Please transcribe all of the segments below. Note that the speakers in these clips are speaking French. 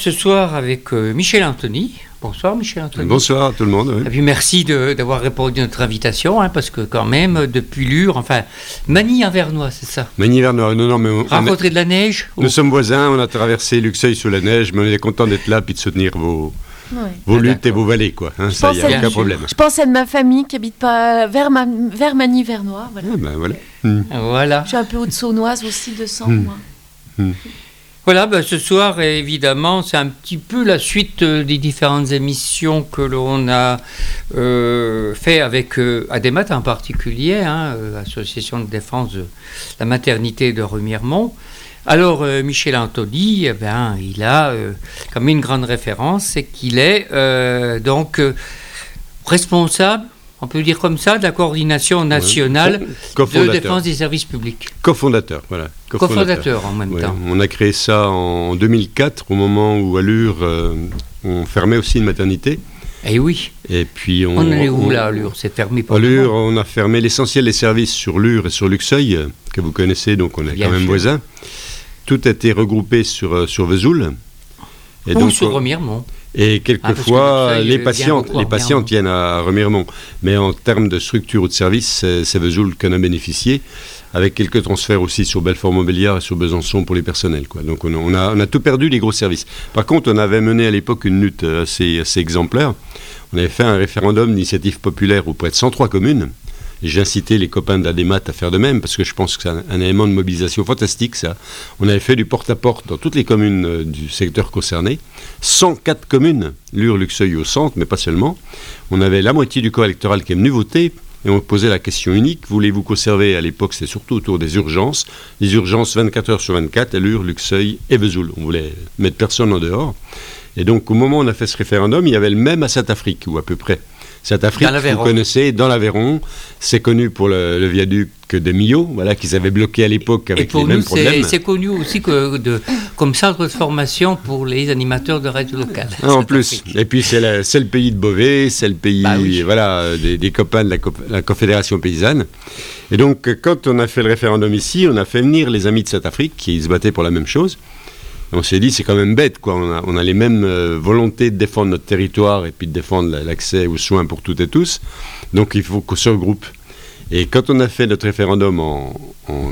Ce soir avec euh, Michel Anthony. Bonsoir Michel Anthony. Bonsoir à tout le monde. Et puis merci d'avoir répondu à notre invitation, hein, parce que quand même, depuis Lure, enfin, Mani Vernois, c'est ça? Mani Vernois, non, non, mais... On, Rencontrer de la neige Nous sommes voisins, on a traversé Luxeuil sous la neige, mais on est content d'être là et de soutenir vos, vos ah, luttes et vos vallées, quoi. Hein, ça, il n'y a aucun problème. Je pense à de ma famille qui habite pas vers, vers Vernois. Voilà. Ah, ben, voilà. voilà. Je suis un peu haute-saunoise aussi de sang, hmm. moi. Hmm. Voilà, ben, ce soir, évidemment, c'est un petit peu la suite euh, des différentes émissions que l'on a euh, fait avec euh, Ademat en particulier, hein, Association de défense de la maternité de Remiremont. Alors, Michel Anthony, eh ben, il a comme une grande référence, c'est qu'il est, donc responsable on peut dire comme ça, de la coordination nationale de défense des services publics. Cofondateur, voilà. Cofondateur en même temps. On a créé ça en 2004, au moment où Allure, euh, on fermait aussi une maternité. Eh oui. Et puis on, on est où là, Allure? C'est fermé pas Allure, on a fermé l'essentiel des services sur Lure et sur Luxeuil, que vous connaissez, donc on est quand même voisins. Tout a été regroupé sur, euh, sur Vesoul. Et Ou donc, sur Remiremont. Et quelquefois, ah, les, patients, les patients viennent à Remiremont. Mais en termes de structure ou de service, c'est Vesoul qu'on a bénéficié, avec quelques transferts aussi sur Belfort-Montbéliard et sur Besançon pour les personnels. Quoi. Donc on a, on, a, tout perdu, les gros services. Par contre, on avait mené à l'époque une lutte assez, assez exemplaire. On avait fait un référendum d'initiative populaire auprès de 103 communes j'ai incité les copains d'Ademat à faire de même, parce que je pense que c'est un, élément de mobilisation fantastique, ça. On avait fait du porte-à-porte dans toutes les communes euh, du secteur concerné. 104 communes, Lure, Luxeuil au centre, mais pas seulement. On avait la moitié du corps électoral qui est venu voter, et on posait la question unique, voulez-vous conserver, à l'époque c'était surtout autour des urgences, les urgences 24 heures sur 24, à Lure, Luxeuil et Vesoul. On voulait mettre personne en dehors. Et donc au moment où on a fait ce référendum, il y avait le même à Saint-Afrique, ou à peu près. Cette Afrique, vous connaissez, dans l'Aveyron, c'est connu pour le, viaduc des Millau, voilà, qu'ils avaient bloqué à l'époque avec les mêmes problèmes. C'est connu aussi que de, comme centre de formation pour les animateurs de radio locale. Ah, en plus, et puis c'est le pays de Beauvais, c'est le pays bah voilà, des, copains de la, la, Confédération paysanne. Et donc, quand on a fait le référendum ici, on a fait venir les amis de cette Afrique qui se battaient pour la même chose on s'est dit, c'est quand même bête, quoi. On a, les mêmes euh, volontés de défendre notre territoire et puis de défendre l'accès aux soins pour toutes et tous. Donc il faut qu'on se regroupe. Et quand on a fait notre référendum en,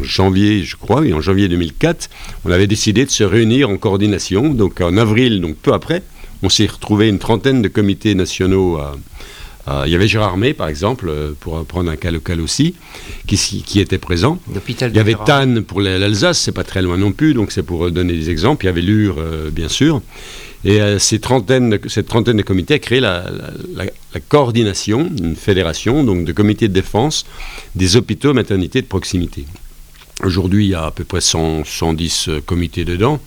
janvier, je crois, et en janvier 2004, on avait décidé de se réunir en coordination. Donc en avril, donc peu après, on s'est retrouvé une trentaine de comités nationaux à, il y avait Gérard May, par exemple, euh, pour prendre un cas local aussi, qui, qui était présent. Il y avait Tannes pour l'Alsace, c'est pas très loin non plus, donc c'est pour donner des exemples. Il y avait Lure, euh, bien sûr. Et ces trentaines, cette trentaine de comités a créé la, coordination, une fédération donc de comités de défense des hôpitaux maternités de proximité. Aujourd'hui, il y a à peu près 110 comités dedans.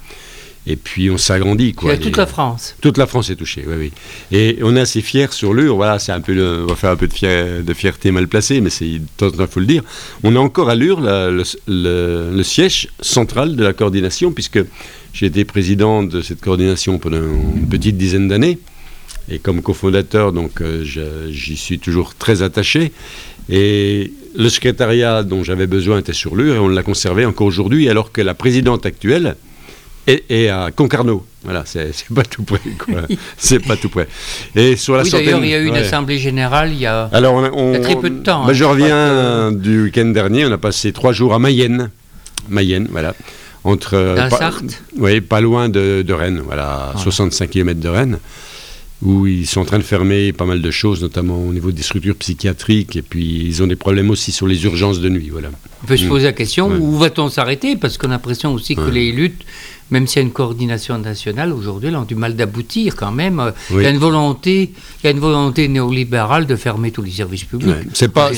Et puis on s'agrandit. Quoi. toute la France. Toute la France est touchée, oui, oui. Et on est assez fiers sur l'UR, voilà, c'est un peu on va faire un peu de, de fierté mal placée, mais c'est, il faut le dire. On a encore à l'UR le, le, siège central de la coordination, puisque j'ai été président de cette coordination pendant une petite dizaine d'années. Et comme cofondateur, donc euh, j'y suis toujours très attaché. Et le secrétariat dont j'avais besoin était sur l'UR et on l'a conservé encore aujourd'hui, alors que la présidente actuelle, et, à Concarneau. Voilà, c'est pas tout près. c'est pas tout près. Et sur la oui, d'ailleurs, il y a eu une assemblée générale il y a, Alors on, très peu de temps. Hein, je reviens du week-end dernier. On a passé trois jours à Mayenne. Mayenne, voilà. Entre, Dans la Sarthe Oui, pas loin de, Rennes, voilà, 65 ah. km de Rennes où ils sont en train de fermer pas mal de choses, notamment au niveau des structures psychiatriques, et puis ils ont des problèmes aussi sur les urgences de nuit. Voilà. On peut se poser la question, où va-t-on s'arrêter? Parce qu'on a l'impression aussi que les luttes même s'il y a une coordination nationale, aujourd'hui, elles ont du mal d'aboutir quand même. Il, y a une volonté, il y a une volonté néolibérale de fermer tous les services publics. C'est pas,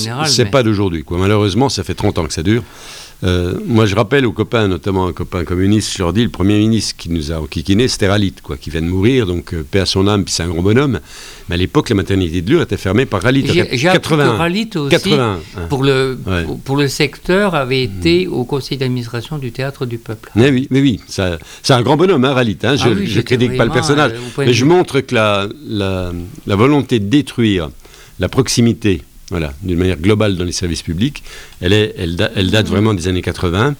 pas d'aujourd'hui. Malheureusement, ça fait 30 ans que ça dure. Euh, moi, je rappelle aux copains, notamment un copain communiste, je leur dis, le Premier ministre qui nous a enquiquiné, c'était Ralit, quoi, qui vient de mourir, donc euh, paix à son âme, puis c'est un grand bonhomme. Mais à l'époque, la maternité de Lure était fermée par Ralit. J'ai appris que Ralit aussi, pour, le, pour le secteur, avait mm. été au conseil d'administration du Théâtre du Peuple. Mais oui, mais oui, c'est un grand bonhomme, hein, Ralit. Hein, je ne ah critique pas le personnage, euh, mais je montre que la, la, la volonté de détruire la proximité voilà, d'une manière globale dans les services publics. Elle, est, elle, date vraiment des années 80.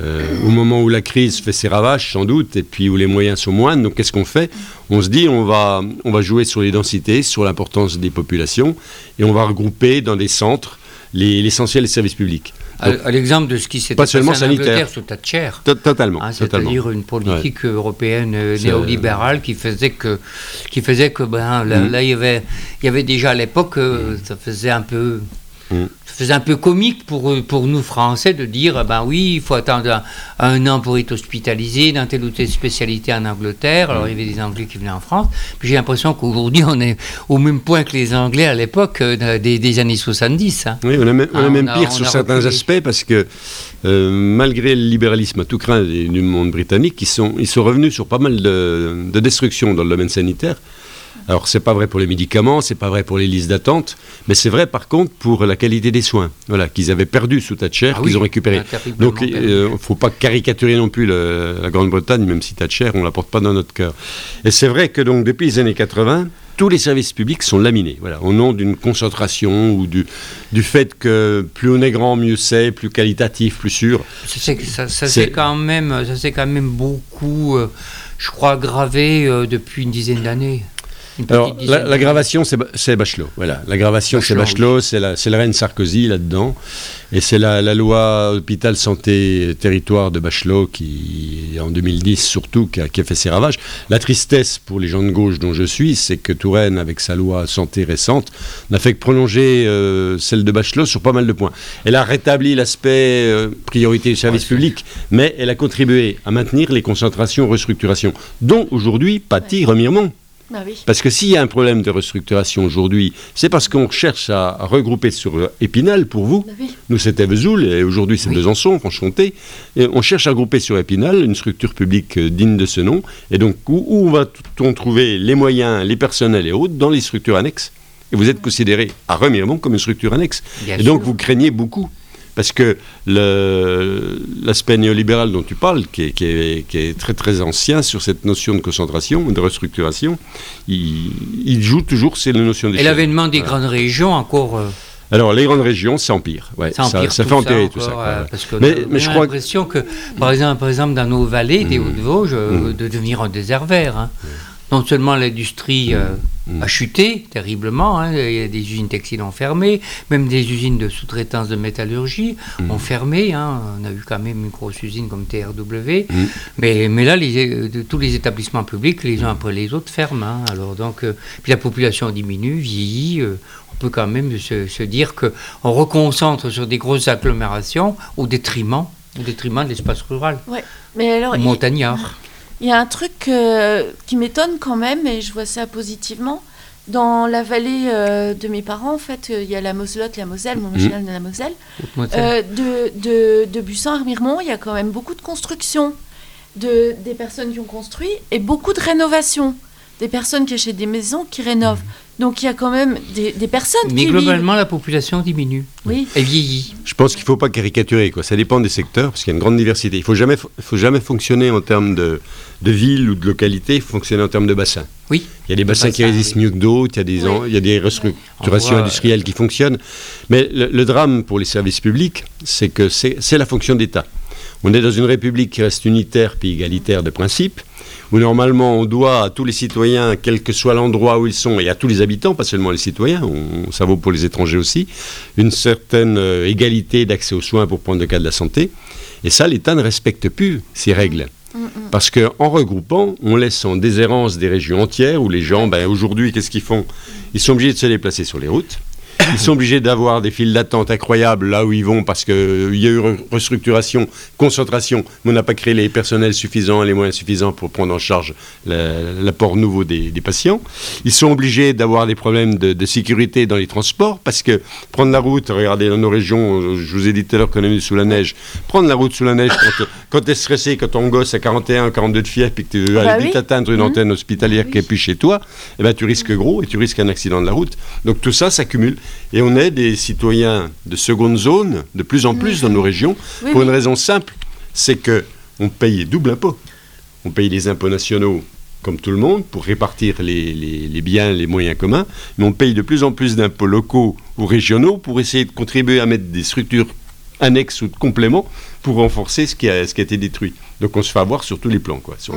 euh, au moment où la crise fait ses ravages, sans doute, et puis où les moyens sont moindres. Donc, qu'est-ce qu'on fait? On se dit, on va, on va jouer sur les densités, sur l'importance des populations, et on va regrouper dans des centres l'essentiel des services publics. À, l'exemple de ce qui s'est passé en Angleterre sous Thatcher. Totalement. Hein, c'est-à-dire une politique européenne euh, néolibérale qui faisait que, qui faisait que ben, là, mm. il, y avait, il y avait déjà à l'époque, euh, ça faisait un peu Mm. Ça faisait un peu comique pour, pour nous Français de dire ben oui, il faut attendre un, an pour être hospitalisé dans telle ou telle spécialité en Angleterre. Alors il y avait des Anglais qui venaient en France. Puis j'ai l'impression qu'aujourd'hui on est au même point que les Anglais à l'époque euh, des, années 70. Hein. Oui, on est même, ah, même pire sur certains aspects parce que euh, malgré le libéralisme à tout craint du monde britannique, ils sont, ils sont revenus sur pas mal de, de destructions dans le domaine sanitaire. Alors c'est pas vrai pour les médicaments, c'est pas vrai pour les listes d'attente, mais c'est vrai par contre pour la qualité des soins. Voilà, qu'ils avaient perdu sous Thatcher, ah qu'ils ont récupéré. Donc il ne euh, faut pas caricaturer non plus la Grande-Bretagne, même si Thatcher, on la porte pas dans notre cœur. Et c'est vrai que donc depuis les années 80, tous les services publics sont laminés, voilà, au nom d'une concentration ou du, du fait que plus on est grand, mieux c'est, plus qualitatif, plus sûr. Ça, c'est quand même, ça c'est quand même beaucoup, euh, je crois, gravé euh, depuis une dizaine d'années. Alors, l'aggravation, c'est Bachelot. Voilà, l'aggravation, c'est Bachelot, c'est la, la, reine Sarkozy là-dedans. Et c'est la, loi hôpital santé territoire de Bachelot qui, en 2010 surtout, qui a, fait ses ravages. La tristesse pour les gens de gauche dont je suis, c'est que Touraine, avec sa loi santé récente, n'a fait que prolonger euh, celle de Bachelot sur pas mal de points. Elle a rétabli l'aspect euh, priorité du service public, mais elle a contribué à maintenir les concentrations restructurations, dont aujourd'hui pâtit Remiremont. Bah parce que s'il y a un problème de restructuration aujourd'hui, c'est parce qu'on cherche à, regrouper sur Épinal, pour vous. Bah Nous, c'était Vesoul, et aujourd'hui, c'est Besançon, Franche-Comté. Et on cherche à regrouper sur Épinal une structure publique euh, digne de ce nom. Et donc, où, va-t-on trouver les moyens, les personnels et autres dans les structures annexes? Et vous êtes considéré à Remiremont comme une structure annexe. et donc, vous craignez beaucoup parce que l'aspect néolibéral dont tu parles, qui est, très très ancien sur cette notion de concentration, de restructuration, il, joue toujours c'est la notion Et l'avènement des grandes régions encore... Euh, alors, les grandes régions, c'est empire. Ouais, ça, ça, fait empirer tout ça. Parce que mais, mais crois l'impression que, par exemple, par exemple, dans nos vallées des mmh. Hauts-de-Vosges, euh, mmh. de devenir un désert vert. Hein. Mmh non seulement l'industrie euh, mm. a chuté terriblement, hein, il y a des usines textiles ont fermé, même des usines de sous-traitance de métallurgie mm. ont fermé. Hein. on a eu quand même une grosse usine comme TRW, mm. mais, mais là, les, tous les établissements publics, les uns après les autres, ferment. Hein. alors donc, euh, puis la population diminue, vieillit. Euh, on peut quand même se, dire qu'on reconcentre sur des grosses agglomérations au détriment, au détriment de l'espace rural, ouais. mais alors, montagnard. Il y a un truc euh, qui m'étonne quand même, et je vois ça positivement. Dans la vallée euh, de mes parents, en fait, euh, il y a la Moselotte, la Moselle, mon mmh. de la Moselle. de, de, de Bussan à Remiremont, il y a quand même beaucoup de construction de, des personnes qui ont construit et beaucoup de rénovation. Des personnes qui achètent des maisons qui rénovent. Mmh. Donc il y a quand même des, personnes Mais globalement, la population diminue. Oui. Elle vieillit. Je pense qu'il ne faut pas caricaturer. Quoi. Ça dépend des secteurs, parce qu'il y a une grande diversité. Il ne faut jamais, faut jamais fonctionner en termes de, de ville ou de localité, il faut fonctionner en termes de bassin. Oui. Il y a des bassins qui résistent mieux que d'autres, il, y a des il y a des restructurations industrielles qui fonctionnent. Mais le, drame pour les services publics, c'est que c'est la fonction d'État. On est dans une république qui reste unitaire puis égalitaire de principe où normalement on doit à tous les citoyens, quel que soit l'endroit où ils sont, et à tous les habitants, pas seulement les citoyens, ça vaut pour les étrangers aussi, une certaine euh, égalité d'accès aux soins pour prendre le cas de la santé. Et ça, l'État ne respecte plus ces règles. Mm, mm. Parce qu'en regroupant, on laisse en déshérence des régions entières où les gens, ben, aujourd'hui, qu'est-ce qu'ils font? Ils sont obligés de se déplacer sur les routes. Ils sont obligés d'avoir des files d'attente incroyables là où ils vont parce qu'il euh, y a eu restructuration, concentration, mais on n'a pas créé les personnels suffisants et les moyens suffisants pour prendre en charge l'apport nouveau des, patients. Ils sont obligés d'avoir des problèmes de, sécurité dans les transports parce que prendre la route, regardez dans nos régions, je vous ai dit tout à l'heure qu'on est sous la neige, prendre la route sous la neige quand, tu es stressé, quand ton gosse a 41 42 de fièvre et que tu veux bah atteindre une mmh. antenne hospitalière qui est plus chez toi, eh ben, tu risques gros et tu risques un accident de la route. Donc tout ça s'accumule. Et on est des citoyens de seconde zone de plus en plus dans nos régions pour une raison simple, c'est que on paye double impôt. On paye les impôts nationaux comme tout le monde pour répartir les, les, biens, les moyens communs, mais on paye de plus en plus d'impôts locaux ou régionaux pour essayer de contribuer à mettre des structures annexe ou de complément pour renforcer ce qui a, ce qui a été détruit. Donc on se fait avoir sur tous les plans, quoi, sur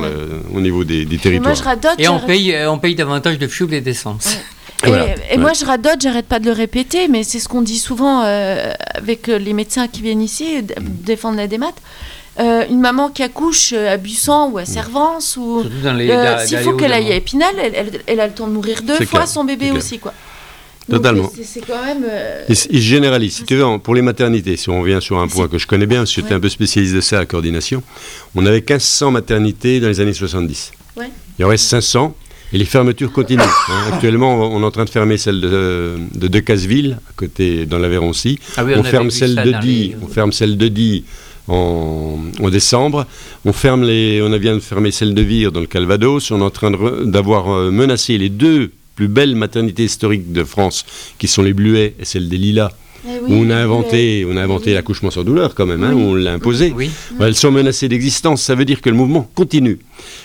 au niveau des, territoires. Et, on paye, on paye davantage de fuel et d'essence. Et, moi, je radote, j'arrête pas de le répéter, mais c'est ce qu'on dit souvent euh, avec euh, les médecins qui viennent ici mm. défendre la démat. Euh, une maman qui accouche à Buisson ou à Servance, ou s'il faut qu'elle aille à Épinal, elle, a le temps de mourir deux fois, son bébé aussi, quoi. Totalement. C'est quand même. Il, généralise. Si tu veux, pour les maternités, si on revient sur un point que je connais bien, parce que j'étais un peu spécialiste de ça à coordination, on avait 1500 maternités dans les années 70. Ouais. Il y en reste 500 et les fermetures continuent. Hein. Actuellement, on est en train de fermer celle de, de Decazeville, à côté, dans l'Aveyron-Ci. Ah on, ferme celle de Die, on ferme celle de Die en, décembre. On, ferme les, on vient de fermer celle de Vire dans le Calvados. On est en train d'avoir euh, menacé les deux plus belles maternités historiques de France, qui sont les Bluets et celle des Lilas, eh on a inventé, on a inventé l'accouchement sans douleur quand même, hein, on l'a imposé. elles sont menacées d'existence, ça veut dire que le mouvement continue.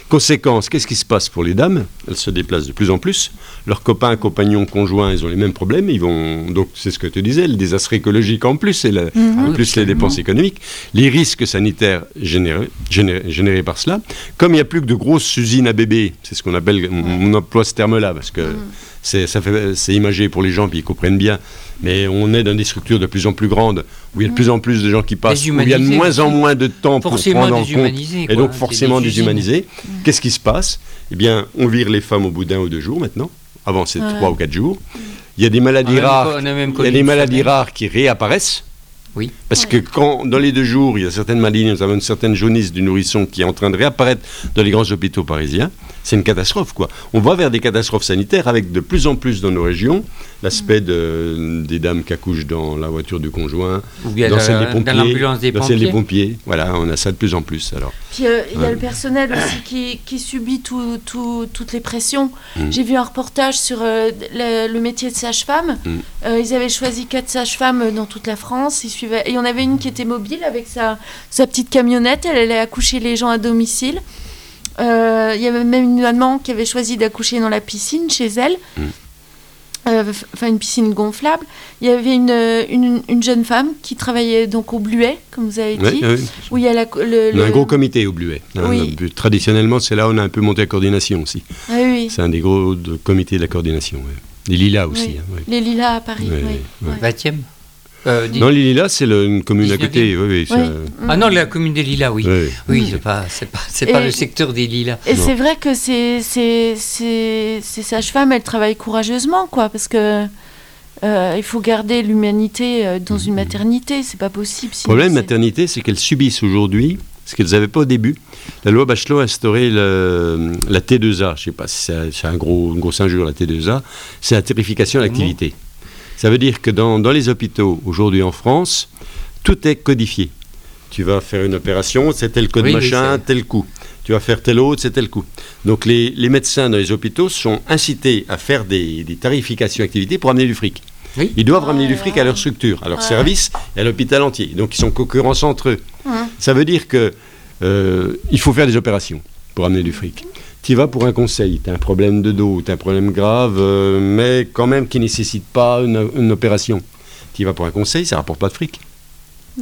Conséquence, qu'est-ce qui se passe pour les dames? Elles se déplacent de plus en plus. Leurs copains, compagnons, conjoints, ils ont les mêmes problèmes. Ils vont donc, c'est ce que tu disais, le désastre écologique en plus, et mhm. en plus les dépenses économiques, les risques sanitaires générés, générés, par cela. Comme il n'y a plus que de grosses usines à bébés, c'est ce qu'on appelle, on, emploie ce terme-là parce que mhm. c'est, ça fait, c'est imagé pour les gens puis ils comprennent bien mais on est dans des structures de plus en plus grandes, où il y a de plus en plus de gens qui passent, où il y a de moins en moins de temps pour prendre en compte, et donc forcément déshumanisé. Qu'est-ce qui se passe? Eh bien, on vire les femmes au bout d'un ou deux jours maintenant. Avant, c'est trois ou quatre jours. Il y a des maladies rares. Il y a des maladies rares qui réapparaissent. Oui. Parce que quand, dans les deux jours, il y a certaines maladies, nous avons une certaine jaunisse du nourrisson qui est en train de réapparaître dans les grands hôpitaux parisiens, c'est une catastrophe, quoi. On va vers des catastrophes sanitaires avec de plus en plus dans nos régions l'aspect de, des dames qui accouchent dans la voiture du conjoint, Ou bien dans, celle des pompiers, dans des pompiers. des pompiers. Voilà, on a ça de plus en plus. Alors. Puis euh, il y a le personnel aussi qui, qui subit tout, tout, toutes les pressions. Mm. J'ai vu un reportage sur euh, le, métier de sage-femme. Mm. Euh, ils avaient choisi quatre sages-femmes dans toute la France. Ils Et il y en avait une qui était mobile avec sa, sa petite camionnette. Elle allait accoucher les gens à domicile. Euh, il y avait même une maman qui avait choisi d'accoucher dans la piscine chez elle. Mm. Euh, enfin une piscine gonflable. Il y avait une, une, jeune femme qui travaillait donc au Bluet, comme vous avez dit. Où il y a le, un gros comité au Bluet. Hein. Traditionnellement, c'est là où on a un peu monté la coordination aussi. Ah c'est un des gros comités de la coordination. Les Lilas aussi. Hein, Les Lilas à Paris. Oui. 20e euh, non, les Lilas, c'est une commune à côté. Oui, Ah non, la commune des Lilas, oui. Oui, c'est pas, pas, pas le secteur des Lilas. Et c'est vrai que ces, ces, ces, sages-femmes, elles travaillent courageusement, quoi, parce que euh, il faut garder l'humanité euh, dans une mhm. maternité, c'est pas possible. Le problème de maternité, c'est qu'elles subissent aujourd'hui ce qu'elles n'avaient pas au début. La loi Bachelot a instauré la T2A, je sais pas si c'est un gros, une grosse injure, la T2A, c'est la terrification de l'activité. Ça veut dire que dans, les hôpitaux, aujourd'hui en France, tout est codifié. Tu vas faire une opération, c'est tel code machin, tel coup. Tu vas faire tel autre, c'est tel coup. Donc les, médecins dans les hôpitaux sont incités à faire des, tarifications d'activité pour amener du fric. Ils doivent ramener du fric à leur structure, à leur service et à l'hôpital entier. Donc ils sont concurrence entre eux. Ça veut dire qu'il euh, faut faire des opérations pour amener du fric tu vas pour un conseil, tu as un problème de dos, tu as un problème grave, euh, mais quand même qui ne nécessite pas une, opération. Tu vas pour un conseil, ça ne rapporte pas de fric.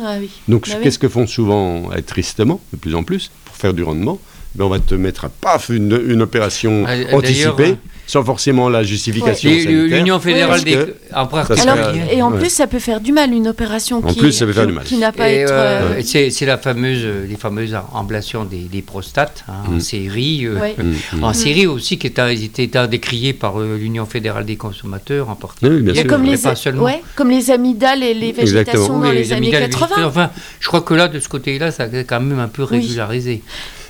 Ah oui. Donc bah qu'est-ce que font souvent, et tristement, de plus en plus, pour faire du rendement ben, On va te mettre à paf une, opération ah, anticipée sans forcément la justification. L'Union fédérale des. et en plus, ça peut faire du mal une opération qui, qui, n'a pas été. Euh, euh, c'est la fameuse, les fameuses emblations des, prostates hein, en mm. série. Euh, mm, mm. En série aussi, qui était, été décriée par l'Union fédérale des consommateurs en particulier. comme, les, pas seulement. comme les amygdales et les végétations dans les, années 80. Enfin, je crois que là, de ce côté-là, ça a quand même un peu régularisé.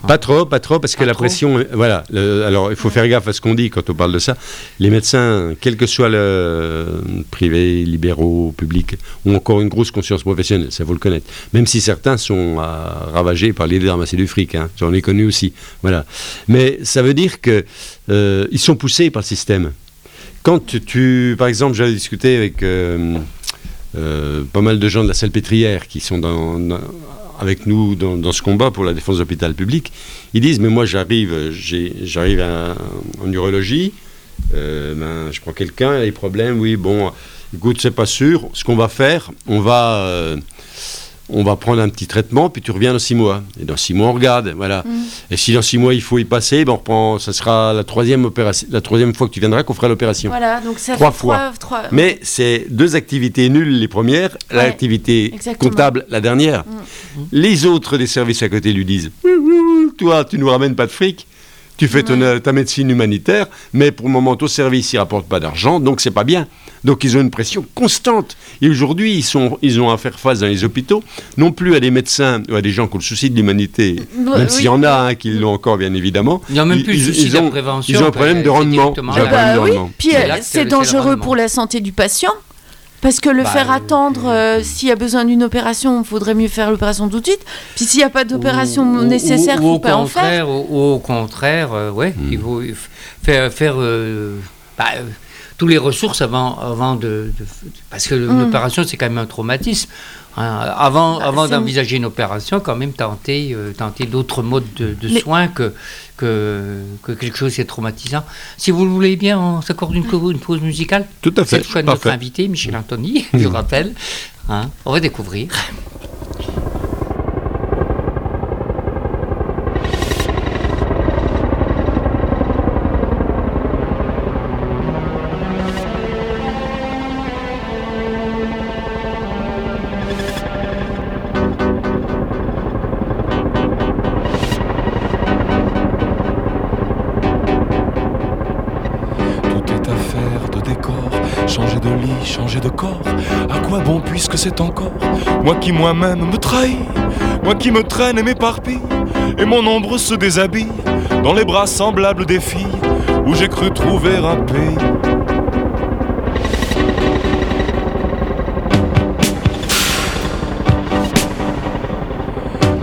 Pas trop, pas trop, parce que la pression, voilà. alors, il faut faire gaffe à ce qu'on dit quand on parle de ça. Les médecins, quel que soit le privé, libéraux, public, ont encore une grosse conscience professionnelle, ça faut le connaître. Même si certains sont ravagés par l'idée de du fric, hein. j'en ai connu aussi. Voilà. Mais ça veut dire qu'ils euh, sont poussés par le système. Quand tu, par exemple, j'avais discuté avec euh, euh, pas mal de gens de la salpêtrière qui sont dans avec nous dans, ce combat pour la défense de l'hôpital public, ils disent mais moi j'arrive, j'arrive en urologie, euh, ben, je prends quelqu'un, il a des problèmes, oui bon, écoute c'est pas sûr, ce qu'on va faire, on va, euh, on va prendre un petit traitement, puis tu reviens dans six mois. Et dans six mois, on regarde, voilà. Mm. Et si dans six mois, il faut y passer, ben on reprend, ça sera la troisième, opération, la troisième fois que tu viendras qu'on fera l'opération. Voilà, donc ça trois fois. Trois, Mais c'est deux activités nulles les premières, l'activité comptable la dernière. Mm. Les autres des services à côté lui disent, toi, tu nous ramènes pas de fric tu fais ta médecine humanitaire, mais pour le moment, ton service, il rapporte pas d'argent, donc c'est pas bien. Donc ils ont une pression constante. Et aujourd'hui, ils, sont, ils ont à faire face dans les hôpitaux, non plus à des médecins ou à des gens qui ont le souci de l'humanité, même s'il y en a hein, qui l'ont encore, bien évidemment. Il n'y a même plus ils, le souci de la prévention. Ils ont un problème de rendement. Bah Puis c'est dangereux pour la santé du patient. Parce que le bah, faire attendre, euh, s'il y a besoin d'une opération, il faudrait mieux faire l'opération tout de suite. Puis s'il n'y a pas d'opération nécessaire, il faut pas en faire. Ou, au contraire, euh, ouais, hmm. il faut faire, faire euh, bah, tous les ressources avant, avant de, parce que hmm. l'opération c'est quand même un traumatisme. Hein. avant, bah, avant d'envisager une opération, quand même tenter, tenter d'autres modes de, soins que, que, que, quelque chose de traumatisant. Si vous le voulez bien, on s'accorde une, une, pause musicale. Tout à fait. C'est le choix de notre invité, Michel Anthony, je rappelle. Hein, on va découvrir. Encore moi qui moi-même me trahis, moi qui me traîne et m'éparpille, et mon ombre se déshabille dans les bras semblables des filles où j'ai cru trouver un pays.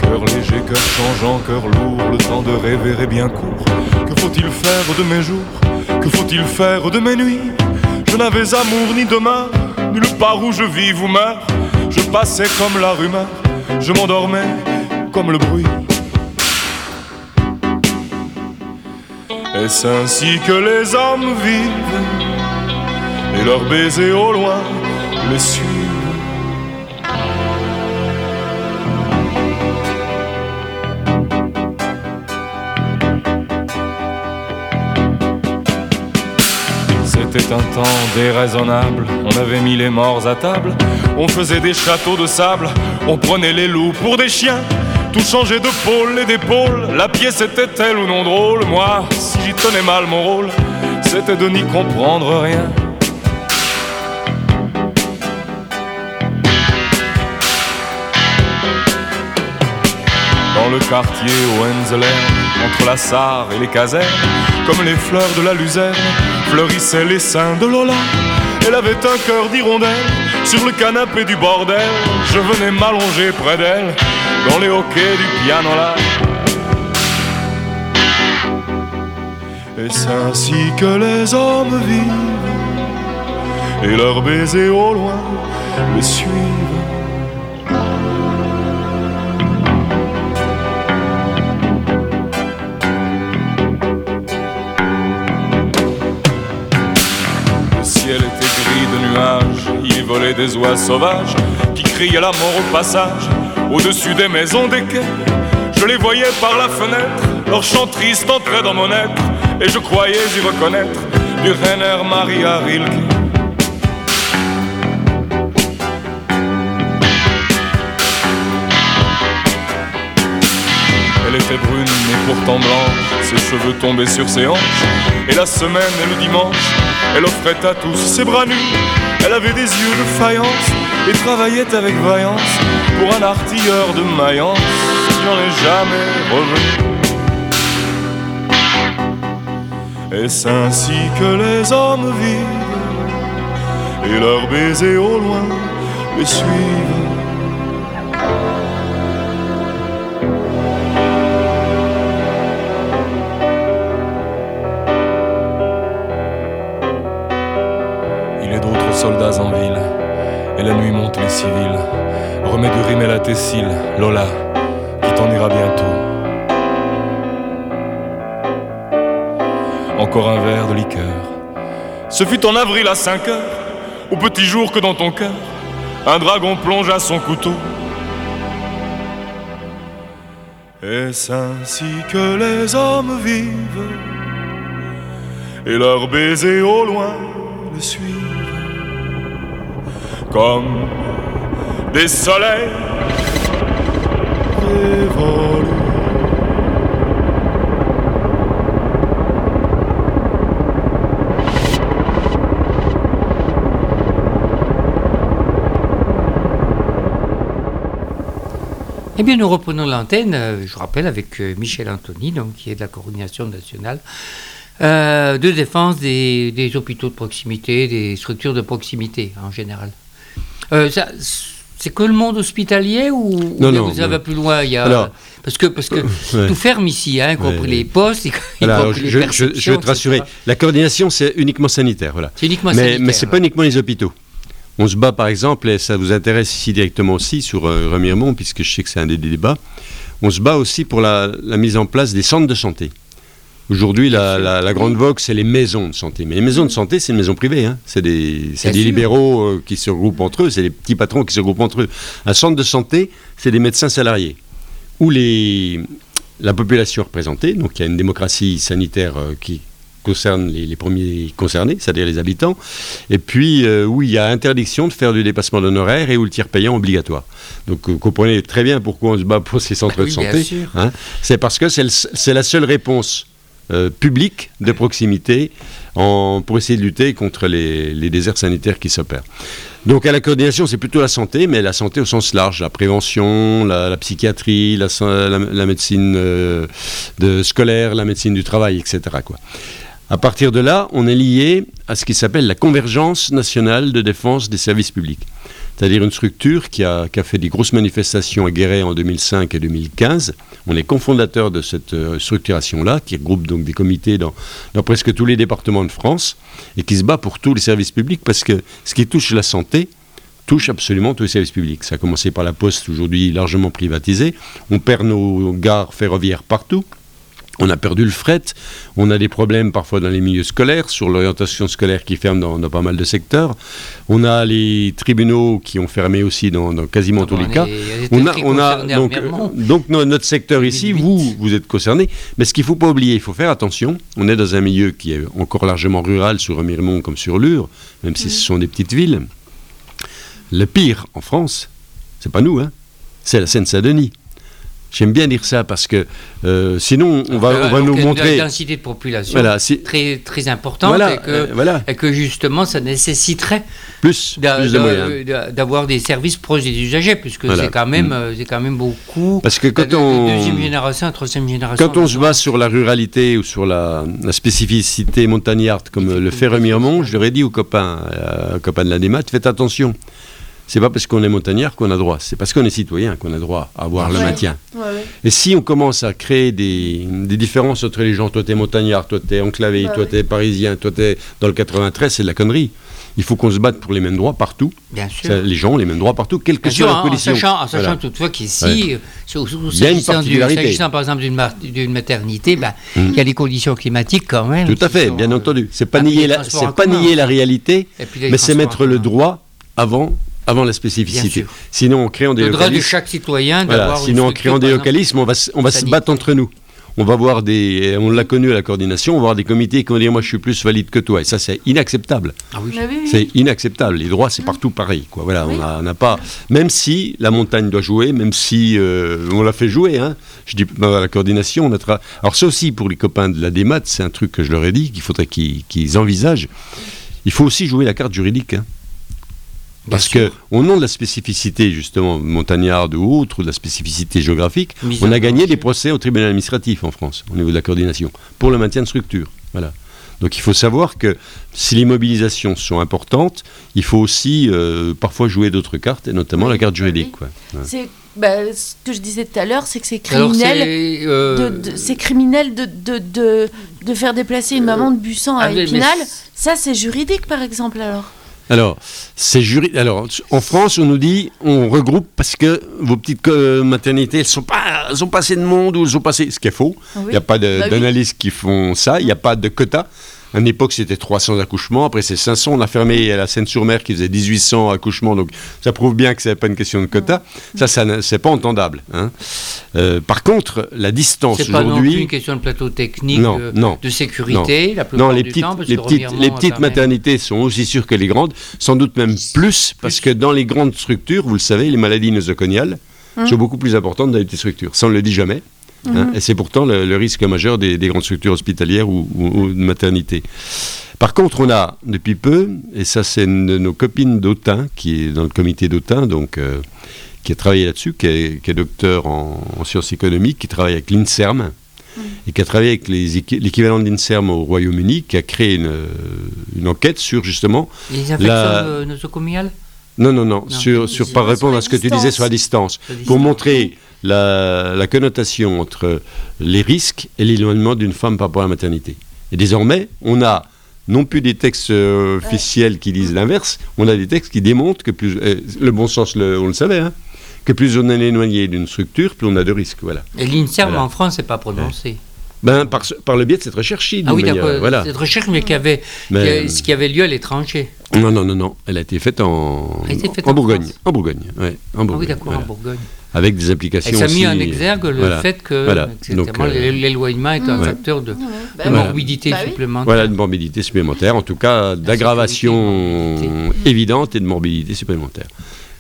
Cœur léger, cœur changeant, cœur lourd, le temps de rêver est bien court. Que faut-il faire de mes jours? Que faut-il faire de mes nuits? Je n'avais amour ni demain nulle part où je vis ou meurs. Je passais comme la rumeur, je m'endormais comme le bruit. Est-ce ainsi que les hommes vivent et leurs baisers au loin les suivent? C'était un temps déraisonnable, on avait mis les morts à table, on faisait des châteaux de sable, on prenait les loups pour des chiens, tout changeait de pôle et d'épaule, la pièce était-elle ou non drôle, moi, si j'y tenais mal mon rôle, c'était de n'y comprendre rien. Dans le quartier Hohenzollern, entre la Sarre et les casernes, comme les fleurs de la luzerne, fleurissaient les seins de Lola. Elle avait un cœur d'hirondelle sur le canapé du bordel. Je venais m'allonger près d'elle dans les hoquets du piano là. Et c'est ainsi que les hommes vivent et leurs baisers au loin me suivent. Des oies sauvages qui criaient la mort au passage, au-dessus des maisons des quais. Je les voyais par la fenêtre, leur chant triste entrait dans mon être, et je croyais y reconnaître du Rainer Maria Rilke. Elle était brune mais pourtant blanche, ses cheveux tombaient sur ses hanches, et la semaine et le dimanche, elle offrait à tous ses bras nus. Elle avait des yeux de faïence et travaillait avec vaillance pour un artilleur de Mayence qui n'en est jamais revenu. Et c'est ainsi que les hommes vivent et leurs baisers au loin les suivent? Soldats en ville, et la nuit monte les civils. Remets du rimel à tes cils, Lola, qui t'en ira bientôt. Encore un verre de liqueur. Ce fut en avril à 5 heures, au petit jour que dans ton cœur, un dragon plongea son couteau. Est-ce ainsi que les hommes vivent? Et leurs baisers au loin le suivent comme des soleils. Eh bien, nous reprenons l'antenne, euh, je rappelle, avec euh, Michel Anthony, donc, qui est de la coordination nationale euh, de défense des, hôpitaux de proximité, des structures de proximité en général. C'est que le monde hospitalier ou, non, non, vous avez plus loin il y a, Parce que, parce que tout ferme ici, hein, y compris les postes, y compris je, les je, je, vais te rassurer, la coordination c'est uniquement sanitaire. Voilà. C'est uniquement mais, sanitaire. Mais ce n'est pas uniquement les hôpitaux. On se bat par exemple, et ça vous intéresse ici directement aussi sur euh, Remiremont, puisque je sais que c'est un des débats, on se bat aussi pour la, mise en place des centres de santé. Aujourd'hui, la, grande vogue, c'est les maisons de santé. Mais les maisons de santé, c'est une maison privée. Hein. C'est des, des libéraux euh, qui se regroupent entre eux, c'est des petits patrons qui se regroupent entre eux. Un centre de santé, c'est des médecins salariés. Où les, la population est représentée, donc il y a une démocratie sanitaire euh, qui, concerne les, premiers concernés, c'est-à-dire les habitants, et puis euh, où il y a interdiction de faire du dépassement d'honoraires et où le tiers payant obligatoire. Donc vous comprenez très bien pourquoi on se bat pour ces centres bah de santé. Hein. c'est parce que c'est la seule réponse euh, publique de proximité en, pour essayer de lutter contre les, déserts sanitaires qui s'opèrent. Donc à la coordination, c'est plutôt la santé, mais la santé au sens large, la prévention, la, psychiatrie, la, médecine euh, de scolaire, la médecine du travail, etc. À partir de là, on est lié à ce qui s'appelle la convergence nationale de défense des services publics. C'est-à-dire une structure qui a, fait des grosses manifestations à Guéret en 2005 et 2015. On est cofondateur de cette euh, structuration-là, qui regroupe donc des comités dans, dans, presque tous les départements de France et qui se bat pour tous les services publics parce que ce qui touche la santé touche absolument tous les services publics. Ça a commencé par la poste, aujourd'hui largement privatisée. On perd nos gares ferroviaires partout. On a perdu le fret, on a des problèmes parfois dans les milieux scolaires, sur l'orientation scolaire qui ferme dans, pas mal de secteurs. On a les tribunaux qui ont fermé aussi dans, quasiment tous les cas. On a, on a donc, donc notre secteur ici, vous, vous êtes concerné. Mais ce qu'il ne faut pas oublier, il faut faire attention. On est dans un milieu qui est encore largement rural sur Remiremont comme sur Lure, même si ce sont des petites villes. Le pire en France, c'est pas nous, hein, c'est la Seine-Saint-Denis. J'aime bien dire ça parce que euh, sinon on va, on va nous montrer une densité de population très très importante et, que, euh, et, que, justement ça nécessiterait plus, d'avoir des services proches des usagers puisque c'est quand même mm. euh, c'est quand même beaucoup parce que quand on deuxième génération troisième génération quand on se base sur la ruralité ou sur la, spécificité montagnarde comme le fait Remiremont je leur ai dit aux copains aux copains de la DEMAT faites attention c'est pas parce qu'on est montagnard qu'on a droit, c'est parce qu'on est citoyen qu'on a droit à avoir le maintien. Et si on commence à créer des, différences entre les gens, toi t'es montagnard, toi t'es enclavé, toi t'es parisien, toi t'es dans le 93, c'est de la connerie. Il faut qu'on se batte pour les mêmes droits partout. Bien sûr. les gens ont les mêmes droits partout, quelle que soit la condition. En sachant, toutefois qu'ici, s'agissant par exemple d'une maternité, ben, hum. il y a des conditions climatiques quand même. Tout à fait, bien euh, entendu. C'est pas, nier la, pas nier la réalité, mais c'est mettre le droit avant avant la spécificité. Sinon, en créant des le droit de chaque citoyen voilà, Sinon, en créant des localismes, on va, on va se battre entre nous. On va voir des, on l'a connu à la coordination, on va voir des comités qui vont dire moi je suis plus valide que toi et ça c'est inacceptable. Ah oui. C'est inacceptable. Les droits c'est partout pareil quoi. Voilà, on n'a pas, même si la montagne doit jouer, même si euh, on l'a fait jouer. Hein, je dis à la coordination, on a alors ça aussi pour les copains de la démat, c'est un truc que je leur ai dit qu'il faudrait qu'ils envisagent. Il faut aussi jouer la carte juridique. Hein. Parce que, au nom de la spécificité, justement, montagnarde ou autre, ou de la spécificité géographique, on a gagné des procès au tribunal administratif en France, au niveau de la coordination, pour le maintien de structure. Voilà. Donc il faut savoir que si les mobilisations sont importantes, il faut aussi euh, parfois jouer d'autres cartes, et notamment la carte juridique. C'est bah, ce que je disais tout à l'heure, c'est que c'est criminel, euh, de, criminel de, de, de, faire déplacer une maman de Bussan à ah, Épinal. Ça, c'est juridique, par exemple, alors alors, c'est Alors, en France, on nous dit, on regroupe parce que vos petites euh, maternités, elles sont pas, elles sont passées de monde ou elles sont passées. Ce qui est faux. Ah il n'y a pas bah d'analystes qui font ça. Il n'y a pas de quota. À une époque, c'était 300 accouchements. Après, c'est 500. On a fermé à la Seine-sur-Mer qui faisait 1800 accouchements. Donc, ça prouve bien que ce n'est pas une question de quota. Ça, ça c'est pas entendable. Hein. Euh, par contre, la distance aujourd'hui. C'est pas non plus une question de plateau technique, non, de, non, de sécurité. Non, la plupart non les du petites, temps, les petites, les petites maternités sont aussi sûres que les grandes, sans doute même plus, parce que dans les grandes structures, vous le savez, les maladies nosocomiales hum. sont beaucoup plus importantes dans les petites structures. Ça, on ne le dit jamais. Hein, hum. et c'est pourtant le, risque majeur des, grandes structures hospitalières ou, de maternité. Par contre, on a depuis peu, et ça c'est une de nos copines d'Autun, qui est dans le comité d'Autun, donc euh, qui a travaillé là-dessus, qui, est, docteur en, sciences économiques, qui travaille avec l'INSERM, mm. et qui a travaillé avec l'équivalent de l'INSERM au Royaume-Uni, qui a créé une, une, enquête sur justement... Les infections la... nosocomiales non, non, non, sur, sur, par répondre à ce que tu disais sur la distance, pour montrer la, la, connotation entre les risques et l'éloignement d'une femme par rapport à la maternité. Et désormais, on a non plus des textes euh, officiels qui disent l'inverse, on a des textes qui démontrent que plus... Euh, le bon sens, on le savait, hein, que plus on est éloigné d'une structure, plus on a de risques. Voilà. Et l'INSERM en France n'est pas prononcé. Ben, par, par, le biais de cette recherche Ah oui, d'accord. Voilà. Cette recherche, mais qui avait, ce qui avait lieu à l'étranger. Non, non, non, non. Elle a été faite en, en, Bourgogne. En Bourgogne, ouais, en Bourgogne. Ah oui, d'accord, en Bourgogne. Avec des applications. Et ça a mis en exergue le fait que euh, l'éloignement est un facteur de, bah morbidité bah supplémentaire. Voilà, de morbidité supplémentaire, en tout cas d'aggravation évidente et de morbidité supplémentaire.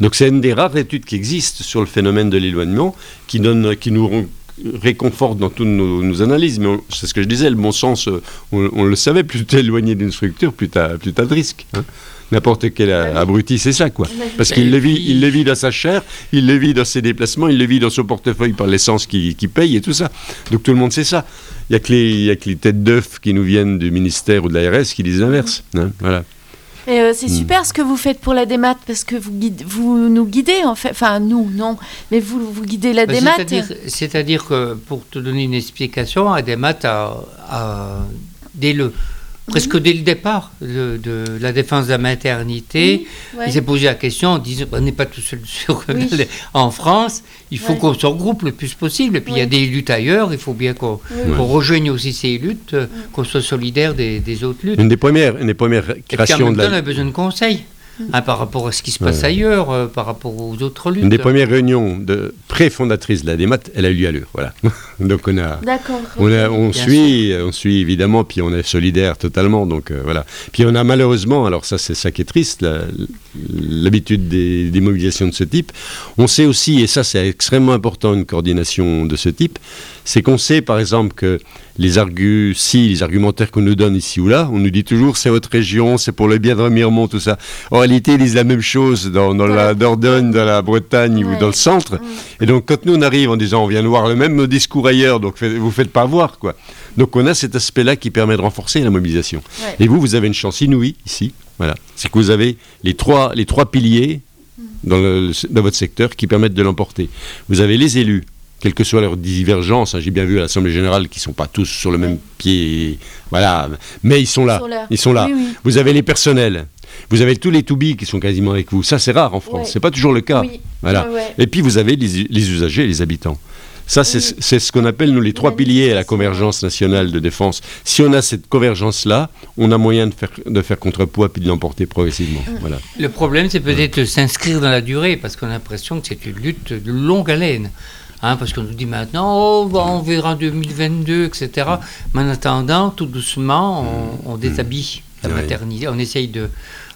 Donc c'est une des rares études qui existent sur le phénomène de l'éloignement qui, donne, qui nous réconforte dans toutes nos, analyses. Mais c'est ce que je disais, le bon sens, euh, on, le savait, plus tu es éloigné d'une structure, plus tu as, plus as de risques. Hein. N'importe quel abruti, c'est ça, quoi. Parce qu'il le vit, il le vit dans sa chair, il le vit dans ses déplacements, il le vit dans son portefeuille par l'essence qu'il qui paye et tout ça. Donc tout le monde sait ça. Il n'y a, que les, a que les têtes d'œufs qui nous viennent du ministère ou de l'ARS qui disent l'inverse. Hein. voilà. Et euh, c'est hmm. super ce que vous faites pour la démat parce que vous, vous nous guidez en fait. Enfin, nous, non, mais vous, vous guidez la bah, démat. C'est-à-dire que pour te donner une explication, la démat a, a, dès le presque dès le départ de, la défense de la maternité, il s'est posé la question en disant on n'est pas tout seul sur en France, il faut qu'on se regroupe le plus possible. Et puis il y a des luttes ailleurs, il faut bien qu'on rejoigne aussi ces luttes, qu'on soit solidaire des, autres luttes. Une des premières, une des premières créations et en même temps, on a besoin de conseils. Hein, par rapport à ce qui se passe ailleurs, euh, par rapport aux autres luttes. Une des premières réunions de pré-fondatrice de la DEMAT, elle a eu lieu à l'heure. Voilà. donc on a, on, on suit, on suit évidemment, puis on est solidaire totalement. Donc euh, voilà. Puis on a malheureusement, alors ça c'est ça qui est triste, l'habitude des, des, mobilisations de ce type. On sait aussi, et ça c'est extrêmement important, une coordination de ce type, c'est qu'on sait par exemple que les argus, si les argumentaires qu'on nous donne ici ou là, on nous dit toujours c'est votre région, c'est pour le bien de Remiremont, tout ça. En réalité, ils disent la même chose dans, la Dordogne, dans la Bretagne ou dans le centre. Et donc quand nous on arrive en disant on vient de voir le même discours ailleurs, donc vous faites pas voir quoi. Donc on a cet aspect-là qui permet de renforcer la mobilisation. Et vous, vous avez une chance inouïe ici. Voilà, c'est que vous avez les trois, les trois piliers mm. dans votre secteur qui permettent de l'emporter. Vous avez les élus quelles que soient leurs divergences. Hein, j'ai bien vu à l'Assemblée générale qu'ils ne sont pas tous sur le même pied, voilà, mais ils sont là. Ils sont là. Vous avez les personnels. Vous avez tous les to qui sont quasiment avec vous. Ça, c'est rare en France. Ce C'est pas toujours le cas. Voilà. Et puis vous avez les, les usagers, les habitants. Ça, c'est ce qu'on appelle, nous, les trois piliers à la convergence nationale de défense. Si on a cette convergence-là, on a moyen de faire, de faire contrepoids puis de l'emporter progressivement. Voilà. Le problème, c'est peut-être de s'inscrire dans la durée, parce qu'on a l'impression que c'est une lutte de longue haleine. Hein, parce qu'on nous dit maintenant, oh, on verra 2022, etc. Mais en attendant, tout doucement, on, déshabille la maternité, on essaye de,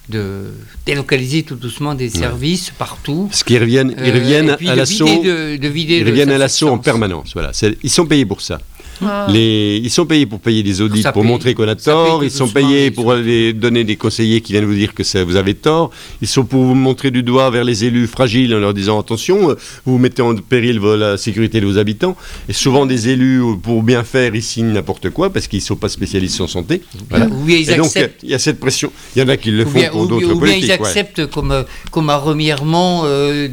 de délocaliser tout doucement des services partout. Parce qu'ils reviennent, ils reviennent à l'assaut. Ils reviennent à l'assaut en permanence. Voilà. Ils sont payés pour ça. Ah. Les, ils sont payés pour payer des audits, pour montrer qu'on a tort. Ils sont payés pour aller donner des conseillers qui viennent vous dire que ça, vous avez tort. Ils sont pour vous montrer du doigt vers les élus fragiles en leur disant attention, vous, vous mettez en péril la sécurité de vos habitants. Et souvent des élus, pour bien faire, ils signent n'importe quoi parce qu'ils ne sont pas spécialistes en santé. Voilà. ils et donc il y a cette pression. Il y en a qui le font pour d'autres politiques. Ou bien ils acceptent comme, comme à Remiremont euh,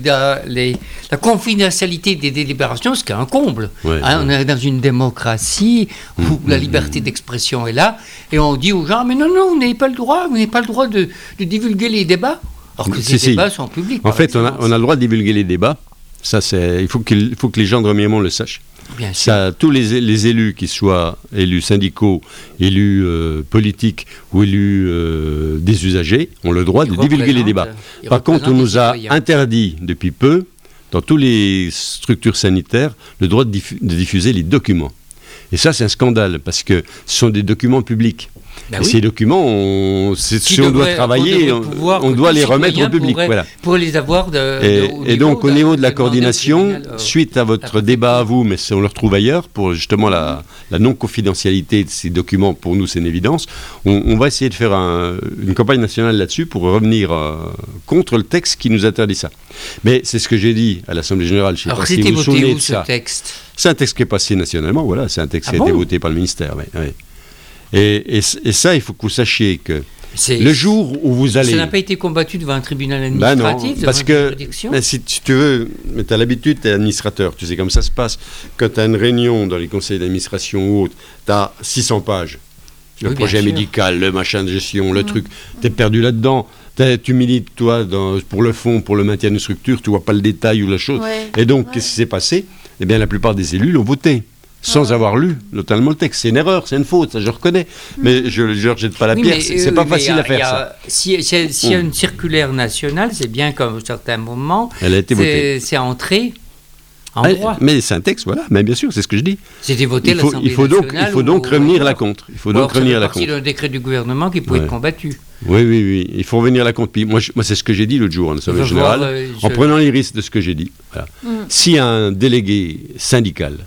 les, la confidentialité des délibérations, ce qui est un comble. Hein, on est dans une démocratie où mm, la mm, liberté mm. d'expression est là, et on dit aux gens, mais non, non, vous n'avez pas le droit, vous n'avez pas le droit de, divulguer les débats, alors que ces débats sont publics. En fait, on a, on a, le droit de divulguer les débats, ça c'est, il faut, qu'il faut que les gens de Remiremont le sachent. Bien ça, tous les, les, élus, qui soient élus syndicaux, élus euh, politiques ou élus euh, des usagers, ont le droit de divulguer les débats. Par contre, on nous a interdit depuis peu dans toutes les structures sanitaires, le droit de diffuser les documents. Et ça, c'est un scandale, parce que ce sont des documents publics. Bah ces documents, on, si on doit travailler, on, doit les remettre au public. voilà. Pour les avoir de, et, donc, au niveau de la coordination, euh, suite à votre débat à vous, mais on le retrouve ailleurs, pour justement la, non-confidentialité de ces documents, pour nous, c'est une évidence, on, va essayer de faire une campagne nationale là-dessus pour revenir euh, contre le texte qui nous interdit ça. Mais c'est ce que j'ai dit à l'Assemblée Générale. Je sais Alors, c'était voté où, ce texte? C'est un texte qui est passé nationalement, voilà, c'est un texte ah qui a été voté par le ministère. Oui, et, ça, il faut que vous sachiez que le jour où vous allez... Ça n'a pas été combattu devant un tribunal ben administratif non, parce que ben si tu veux, tu as l'habitude, tu es administrateur, tu sais comme ça se passe. Quand tu as une réunion dans les conseils d'administration ou autre, tu as 600 pages. Le projet médical, le machin de gestion, le mm. truc, tu es perdu là-dedans. Tu milites, toi, dans, pour le fond, pour le maintien d'une structure, tu vois pas le détail ou la chose. Et donc, qu'est-ce qui s'est passé? Eh bien, la plupart des élus l'ont voté sans avoir lu notamment le texte. C'est une erreur, c'est une faute, ça je reconnais. Mais je ne rejette pas la pierre, c'est pas facile à faire ça. S'il y, a une circulaire nationale, c'est bien qu'à un certain moment, Elle a été votée. C'est entré en droit. Mais c'est un texte, voilà, mais bien sûr, c'est ce que je dis. C'était voté il faut, il faut donc, Il faut donc revenir la contre. Il faut donc revenir la contre. d'un décret du gouvernement qui pouvait être combattu. Oui, oui, oui. Il faut revenir la contre. moi, moi c'est ce que j'ai dit l'autre jour en Assemblée générale, euh, en prenant les risques de ce que j'ai dit. Voilà. Mm. Si un délégué syndical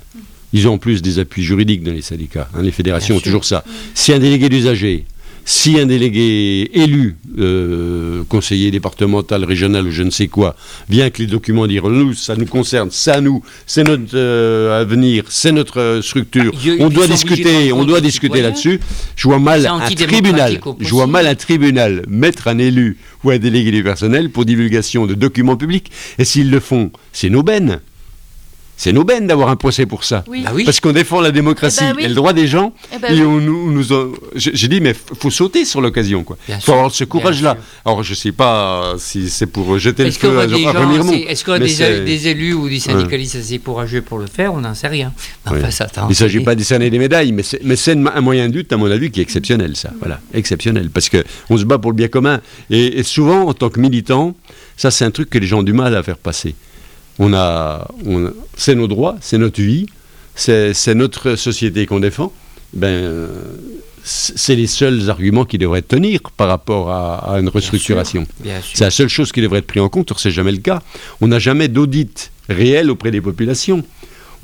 ils ont en plus des appuis juridiques dans les syndicats. Hein, les fédérations ont toujours ça. Si un délégué d'usager, si un délégué élu, euh, conseiller départemental, régional ou je ne sais quoi, vient que les documents dire nous, ça nous concerne, ça nous, c'est notre euh, avenir, c'est notre euh, structure, on doit discuter, on doit discuter là-dessus. Je vois mal un tribunal, je vois mal un tribunal mettre un élu ou un délégué du personnel pour divulgation de documents publics. Et s'ils le font, c'est une aubaine. C'est une aubaine d'avoir un procès pour ça. Bah Parce qu'on défend la démocratie eh ben et le droit des gens. Eh ben et on nous, nous J'ai dit, mais il faut sauter sur l'occasion. Il faut avoir ce courage-là. Alors, je ne sais pas si c'est pour jeter le feu à, Est-ce qu'il y a des, élus ou des syndicalistes assez courageux pour le faire? On n'en sait rien. il ne s'agit pas de décerner des médailles, mais c'est un moyen de lutte, à mon avis, qui est exceptionnel, ça. Voilà, exceptionnel. Parce qu'on se bat pour le bien commun. Et, et souvent, en tant que militant, ça, c'est un truc que les gens ont du mal à faire passer on a, c'est nos droits, c'est notre vie, c'est notre société qu'on défend. Ben, c'est les seuls arguments qui devraient tenir par rapport à, une restructuration. C'est la seule chose qui devrait être prise en compte, or c'est jamais le cas. On n'a jamais d'audit réel auprès des populations.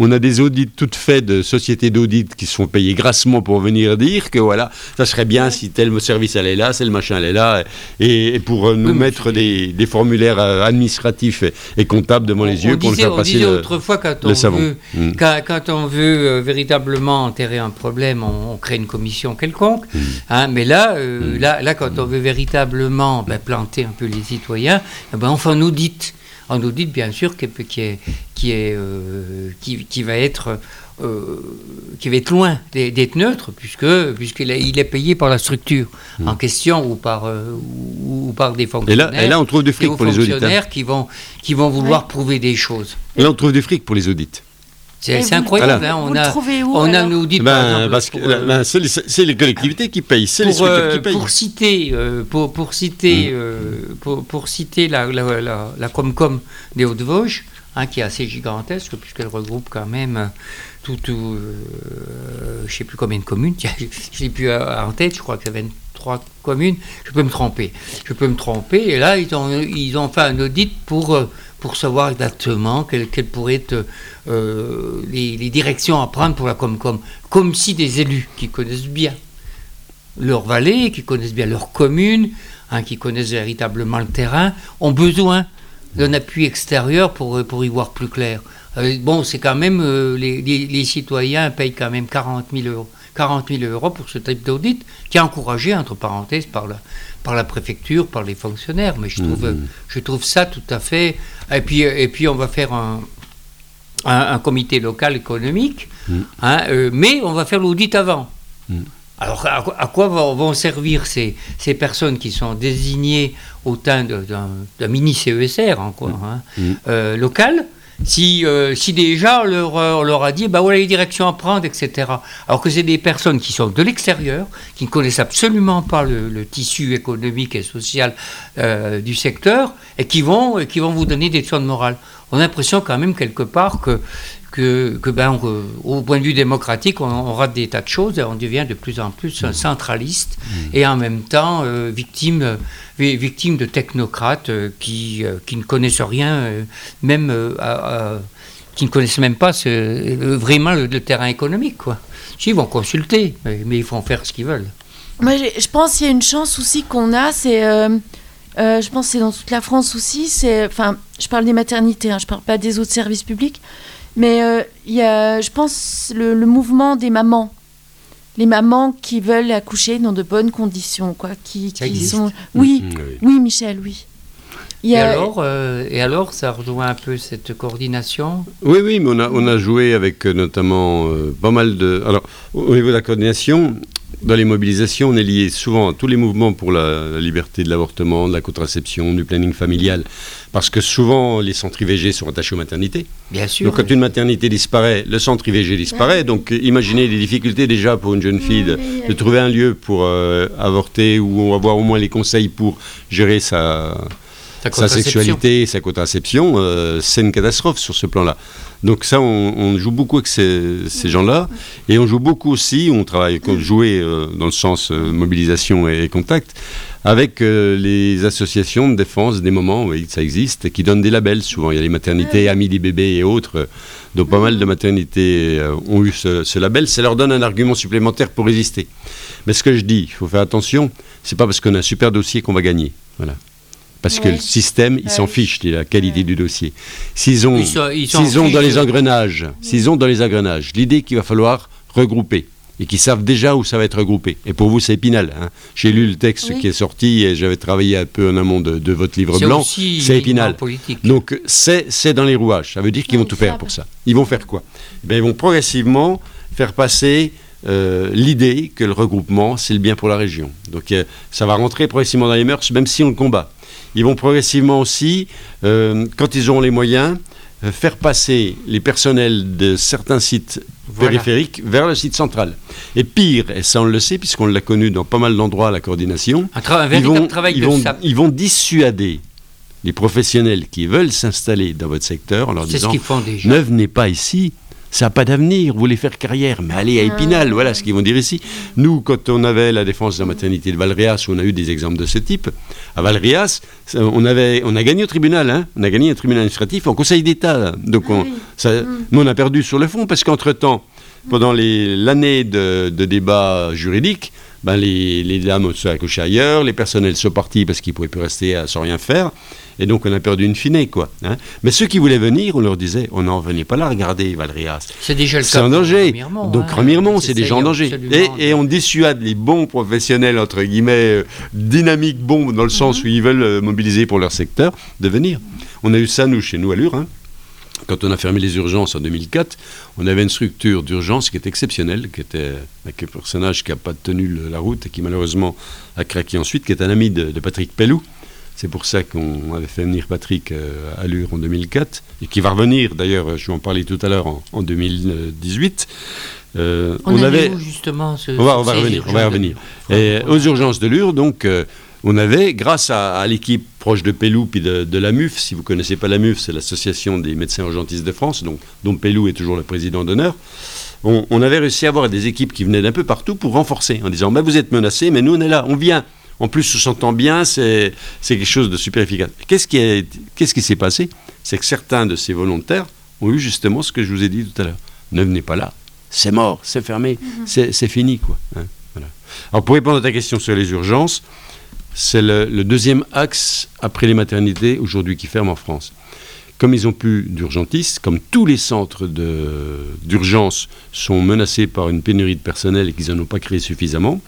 On a des audits toutes faits de sociétés d'audit qui se font payer grassement pour venir dire que voilà, ça serait bien si tel service allait là, tel machin allait là, et, pour euh, nous mettre des, formulaires euh, administratifs et, comptables devant les yeux pour nous faire passer on disait autrefois quand on veut, mm. quand, on veut euh, véritablement enterrer un problème, on, crée une commission quelconque. Mm. Hein, mais là, mm. là, là, quand on veut véritablement ben, planter un peu les citoyens, eh ben, on fait un audit un audit bien sûr qui, qui, est, qui, est, euh, qui, va être euh, qui va être loin d'être neutre puisque puisqu'il est, il est payé par la structure mmh. en question ou par euh, ou, par des fonctionnaires. Et là, on trouve du fric pour les audits. Hein. qui vont qui vont vouloir prouver des choses. Et là, on trouve du fric pour les audits. C'est incroyable. Hein, on, a, on a nous dit ben, euh, ben, c'est les collectivités qui payent, c'est les structures qui payent. Pour citer, euh, pour, pour, citer, mmh. euh, pour, pour, citer la, la, la, la Comcom des Hauts-de-Vosges, hein, qui est assez gigantesque puisqu'elle regroupe quand même tout, tout je ne sais plus combien de communes, je n'ai plus en tête, je crois que ça 23 communes, je peux me tromper, je peux me tromper, et là ils ont, ils ont fait un audit pour pour savoir exactement quelles, pourraient être euh, les, directions à prendre pour la Comcom. Comme si des élus qui connaissent bien leur vallée, qui connaissent bien leur commune, hein, qui connaissent véritablement le terrain, ont besoin d'un appui extérieur pour, pour y voir plus clair. Euh, bon, c'est quand même, euh, les, les, citoyens payent quand même 40 000 euros. 40 000 euros pour ce type d'audit, qui est encouragé, entre parenthèses, par la, par la préfecture, par les fonctionnaires. Mais je trouve, mmh. je trouve ça tout à fait. Et puis, et puis on va faire un, un, comité local économique, mmh. hein, euh, mais on va faire l'audit avant. Mmh. Alors, à, quoi vont, servir ces, ces, personnes qui sont désignées au teint d'un mini CESR, hein, quoi, hein, euh, local si, euh, si déjà on leur, on leur, a dit, bah voilà les directions à prendre, etc. Alors que c'est des personnes qui sont de l'extérieur, qui ne connaissent absolument pas le, tissu économique et social euh, du secteur, et qui vont, qui vont vous donner des leçons de morale. On a l'impression quand même quelque part que que, que ben, au point de vue démocratique, on, rate des tas de choses et on devient de plus en plus mmh. centraliste mmh. et en même temps euh, victime, victime de technocrates euh, qui, euh, qui ne connaissent rien, même qui ne connaissent même pas ce, vraiment le, terrain économique. Quoi. Ils vont consulter, mais, mais ils vont faire ce qu'ils veulent. Moi, je pense qu'il y a une chance aussi qu'on a, c'est je pense que c'est dans toute la France aussi. C'est, enfin, je parle des maternités, hein, je parle pas des autres services publics. Mais euh, il y a, je pense, le, mouvement des mamans. Les mamans qui veulent accoucher dans de bonnes conditions, quoi. Qui, qui sont... Mm, oui, mm, oui, oui, Michel, oui. Et, alors, euh, et alors, ça rejoint un peu cette coordination? Oui, oui, mais on a, on a joué avec euh, notamment pas mal de... Alors, au niveau de la coordination, dans les mobilisations, on est lié souvent à tous les mouvements pour la, liberté de l'avortement, de la contraception, du planning familial, parce que souvent les centres IVG sont attachés aux maternités. Bien sûr. Donc quand une maternité disparaît, le centre IVG disparaît. Donc imaginez les difficultés déjà pour une jeune fille de, trouver un lieu pour euh, avorter ou avoir au moins les conseils pour gérer sa, sa sexualité, sa contraception, euh, c'est une catastrophe sur ce plan-là. Donc ça, on, joue beaucoup avec ces, gens-là, et on joue beaucoup aussi, on travaille, jouer euh, dans le sens euh, mobilisation et, contact, avec euh, les associations de défense des moments, oui, ça existe, qui donnent des labels souvent. Il y a les maternités Amis des bébés et autres, donc pas mal de maternités ont eu ce, ce, label. Ça leur donne un argument supplémentaire pour résister. Mais ce que je dis, il faut faire attention, c'est pas parce qu'on a un super dossier qu'on va gagner. Voilà parce que le système, il s'en fiche de la qualité du dossier. S'ils ont, ont dans les engrenages, s'ils ont dans les engrenages l'idée qu'il va falloir regrouper et qu'ils savent déjà où ça va être regroupé. Et pour vous, c'est épinal. Hein. J'ai lu le texte qui est sorti et j'avais travaillé un peu en amont de, votre livre blanc. C'est épinal. Donc c'est dans les rouages. Ça veut dire qu'ils vont tout faire pour ça. Ils vont faire quoi? Eh Ils vont progressivement faire passer euh, l'idée que le regroupement, c'est le bien pour la région. Donc euh, ça va rentrer progressivement dans les mœurs, même si on le combat. Ils vont progressivement aussi, euh, quand ils auront les moyens, euh, faire passer les personnels de certains sites périphériques vers le site central. Et pire, et ça on le sait puisqu'on l'a connu dans pas mal d'endroits la coordination, ils, vont, ils, vont, ils vont dissuader les professionnels qui veulent s'installer dans votre secteur en leur disant ne venez pas ici, ça n'a pas d'avenir, vous voulez faire carrière, mais allez à Épinal, ah. voilà ce qu'ils vont dire ici. Nous, quand on avait la défense de la maternité de Valrias, on a eu des exemples de ce type, à Valrias, on, avait, on a gagné au tribunal, hein. on a gagné un tribunal administratif au Conseil d'État. Donc on, ah mm. nous, on a perdu sur le fond, parce qu'entre-temps, pendant l'année de, de débat juridique, ben les, les, dames se accouché ailleurs, les personnels sont partis parce qu'ils ne pouvaient plus rester sans rien faire. Et donc on a perdu une fine, quoi. Hein. Mais ceux qui voulaient venir, on leur disait, on n'en venait pas là, regardez Valrias. C'est déjà le cas. C'est en danger. Donc hein, Remiremont, c'est déjà en danger. Et, on dissuade les bons professionnels, entre guillemets, euh, dynamiques bons, dans le sens mhm. où ils veulent euh, mobiliser pour leur secteur, de venir. On a eu ça, nous, chez nous, à Lure. Hein. Quand on a fermé les urgences en 2004, on avait une structure d'urgence qui était exceptionnelle, qui était avec un personnage qui n'a pas tenu la route et qui malheureusement a craqué ensuite, qui est un ami de, de Patrick Pellou, c'est pour ça qu'on avait fait venir Patrick euh, à Lure en 2004, et qui va revenir d'ailleurs, je vais en parler tout à l'heure, en, 2018. Euh, on, avait justement ce, on va, revenir, on va revenir. Et aux urgences de Lure, donc, euh, on avait, grâce à, l'équipe proche de Pellou puis de, la MUF, si vous ne connaissez pas la MUF, c'est l'association des médecins urgentistes de France, donc, dont Pellou est toujours le président d'honneur. On, avait réussi à avoir des équipes qui venaient d'un peu partout pour renforcer, en disant bah, Vous êtes menacés, mais nous on est là, on vient. En plus, se sentant bien, c'est quelque chose de super efficace. Qu'est-ce qui, s'est passé? C'est que certains de ces volontaires ont eu justement ce que je vous ai dit tout à l'heure. Ne venez pas là, c'est mort, c'est fermé, mhm. c'est fini. quoi. Hein, Alors pour répondre à ta question sur les urgences, c'est le, deuxième axe après les maternités aujourd'hui qui ferment en France. Comme ils n'ont plus d'urgentistes, comme tous les centres d'urgence sont menacés par une pénurie de personnel et qu'ils n'en ont pas créé suffisamment,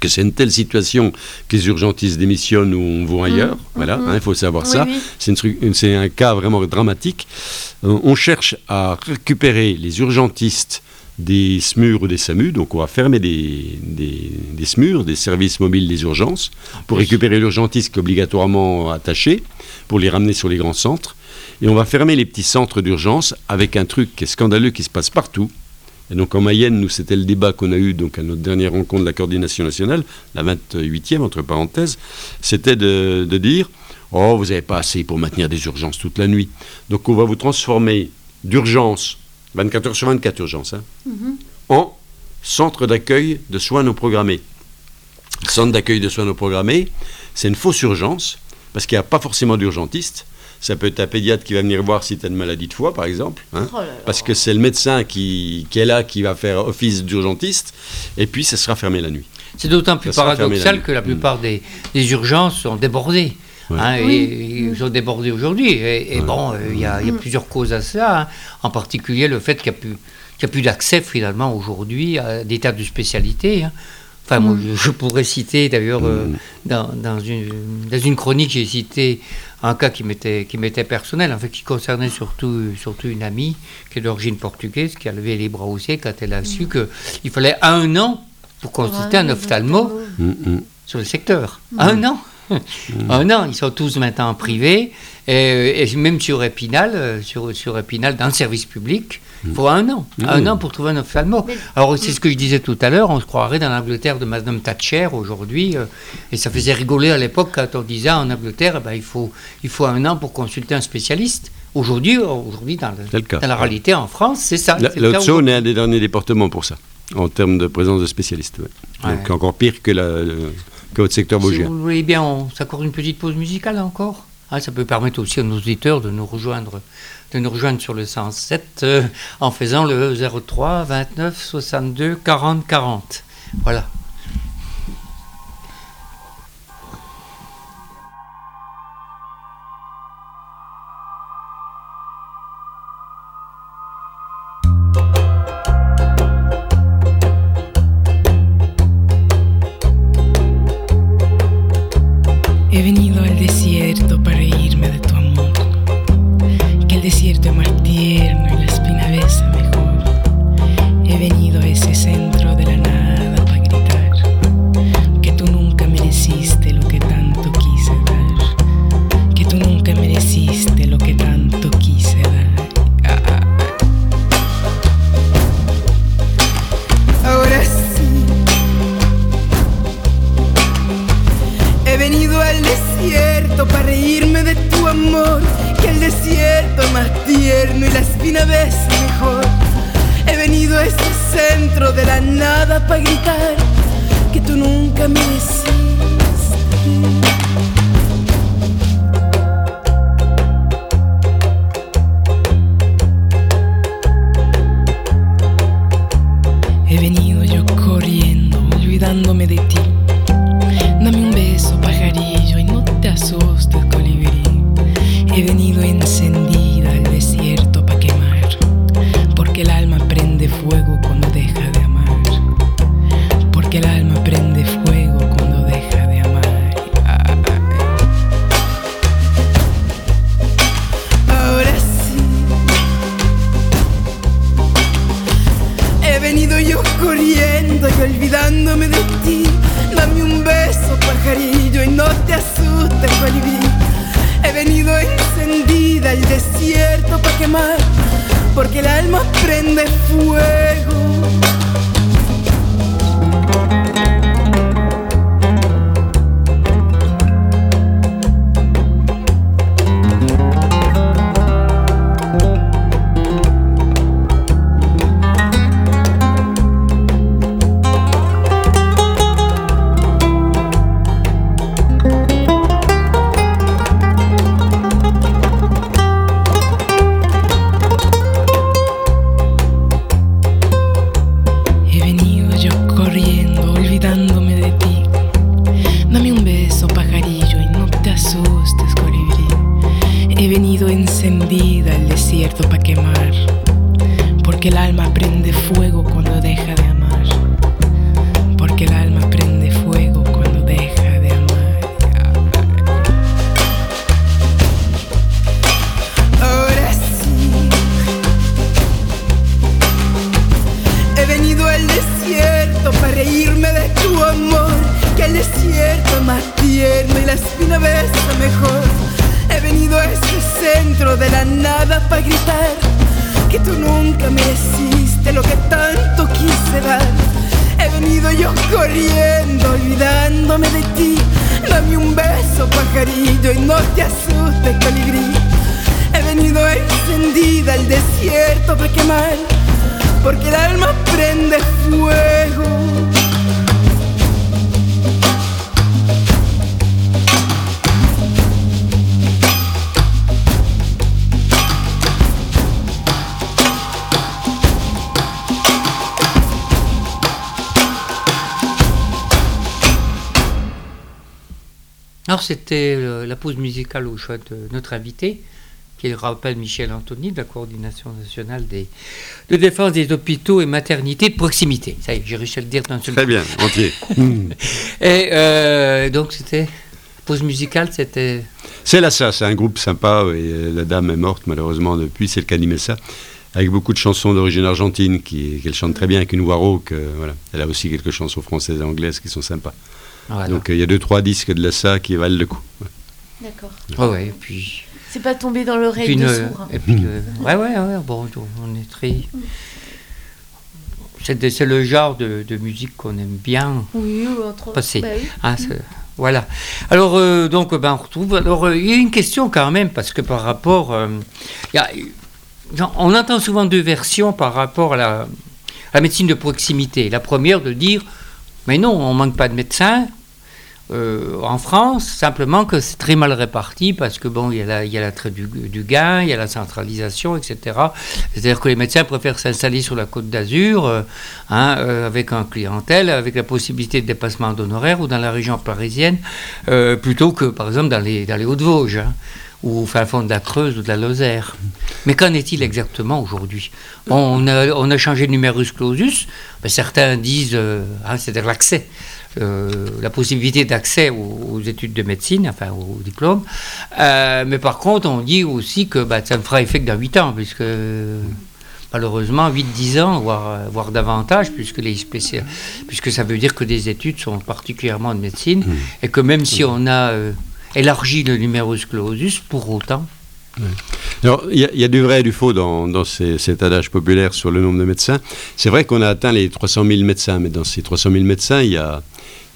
que c'est une telle situation que les urgentistes démissionnent ou on va ailleurs. Mmh, voilà, mmh. Hein, il faut savoir ça. C'est un cas vraiment dramatique. Euh, on cherche à récupérer les urgentistes des SMUR ou des SAMU, donc on va fermer des, des, SMUR, des services mobiles des urgences, pour récupérer l'urgentiste obligatoirement attaché, pour les ramener sur les grands centres. Et on va fermer les petits centres d'urgence avec un truc qui est scandaleux qui se passe partout, et donc en Mayenne, nous, c'était le débat qu'on a eu donc à notre dernière rencontre de la coordination nationale, la 28e entre parenthèses, c'était de, dire Oh, vous n'avez pas assez pour maintenir des urgences toute la nuit. Donc on va vous transformer d'urgence, 24 heures sur 24 urgences, hein, mhm. en centre d'accueil de soins non programmés. Centre d'accueil de soins non programmés, c'est une fausse urgence, parce qu'il n'y a pas forcément d'urgentiste. Ça peut être un pédiatre qui va venir voir si tu as une maladie de foie, par exemple, hein, oh parce que c'est le médecin qui, qui, est là qui va faire office d'urgentiste, et puis ça sera fermé la nuit. C'est d'autant plus paradoxal que la plupart des, urgences sont débordées. Hein, et, ils sont débordés aujourd'hui. Et, bon, euh, il y, a mm. plusieurs causes à ça, hein. en particulier le fait qu'il n'y a plus, d'accès finalement aujourd'hui à des tas de spécialités. Hein. Enfin, moi, mm. je, pourrais citer d'ailleurs euh, mm. dans, une, dans une chronique, j'ai cité un cas qui m'était qui m'était personnel, en fait, qui concernait surtout surtout une amie qui est d'origine portugaise, qui a levé les bras au ciel quand elle a su qu'il fallait un an pour consulter un ophtalmo sur le secteur. Un an un an, ils sont tous maintenant privés, et, et même sur Épinal, euh, sur, sur Épinal, dans le service public, il faut un an, un an pour trouver un ophtalmo. Alors c'est ce que je disais tout à l'heure, on se croirait dans l'Angleterre de Madame Thatcher aujourd'hui, euh, et ça faisait rigoler à l'époque quand on disait en Angleterre, eh ben, il, faut, il faut un an pour consulter un spécialiste. Aujourd'hui, aujourd'hui dans, dans, la réalité en France, c'est ça. L'Haute-Saône est un des derniers départements pour ça en termes de présence de spécialistes. Donc encore pire que, la, votre secteur vosgien. Si vous voulez bien, on s'accorde une petite pause musicale encore. Ah, ça peut permettre aussi à nos auditeurs de nous rejoindre, de nous rejoindre sur le 107 euh, en faisant le 03 29 62 40 40. Voilà. C'était euh, la pause musicale au choix de notre invité, qui rappelle Michel Anthony de la Coordination nationale des, de défense des hôpitaux et maternités de proximité. Ça y est, j'ai réussi à le dire d'un seul Très bien, entier. et euh, donc c'était pause musicale, c'était. C'est là ça, c'est un groupe sympa. Et euh, la dame est morte malheureusement depuis, c'est le ça avec beaucoup de chansons d'origine argentine qu'elle chante très bien avec une voix rauque. voilà. Elle a aussi quelques chansons françaises et anglaises qui sont sympas. Donc euh, il y a deux, trois disques de la qui valent le coup. D'accord. Ouais, ouais, et puis. C'est pas tombé dans l'oreille de sourd. Hein. Et puis, ouais, ouais, ouais, bon, on est très. C'est le genre de, de musique qu'on aime bien oui, entre... passer. Bah ah, voilà. Alors, euh, donc, ben, on retrouve. Alors, euh, il y a une question quand même, parce que par rapport. y a, on entend souvent deux versions par rapport à la, à la médecine de proximité. La première de dire mais non, on manque pas de médecins, euh, en France, simplement que c'est très mal réparti parce que bon, il y a la, du, gain, il y a la centralisation, etc. C'est-à-dire que les médecins préfèrent s'installer sur la côte d'Azur, euh, hein, euh, avec un clientèle, avec la possibilité de dépassement d'honoraires ou dans la région parisienne, plutôt que par exemple dans les, Hauts-de-Vosges. Hein, ou au fin fond de la Creuse ou de la Lozère. Mais qu'en est-il exactement aujourd'hui? On a, changé de numerus clausus, certains disent, hein, c'est-à-dire l'accès la possibilité d'accès aux, études de médecine, enfin au diplôme. Euh, mais par contre, on dit aussi que bah, ça ne fera effet que dans 8 ans, puisque malheureusement 8-10 ans, voire, voire davantage, puisque, les puisque ça veut dire que des études sont particulièrement de médecine, mmh. et que même si on a euh, élargi le numerus clausus, pour autant, alors, il y, a du vrai et du faux dans, cet adage populaire sur le nombre de médecins. C'est vrai qu'on a atteint les 300 000 médecins, mais dans ces 300 000 médecins, il y a,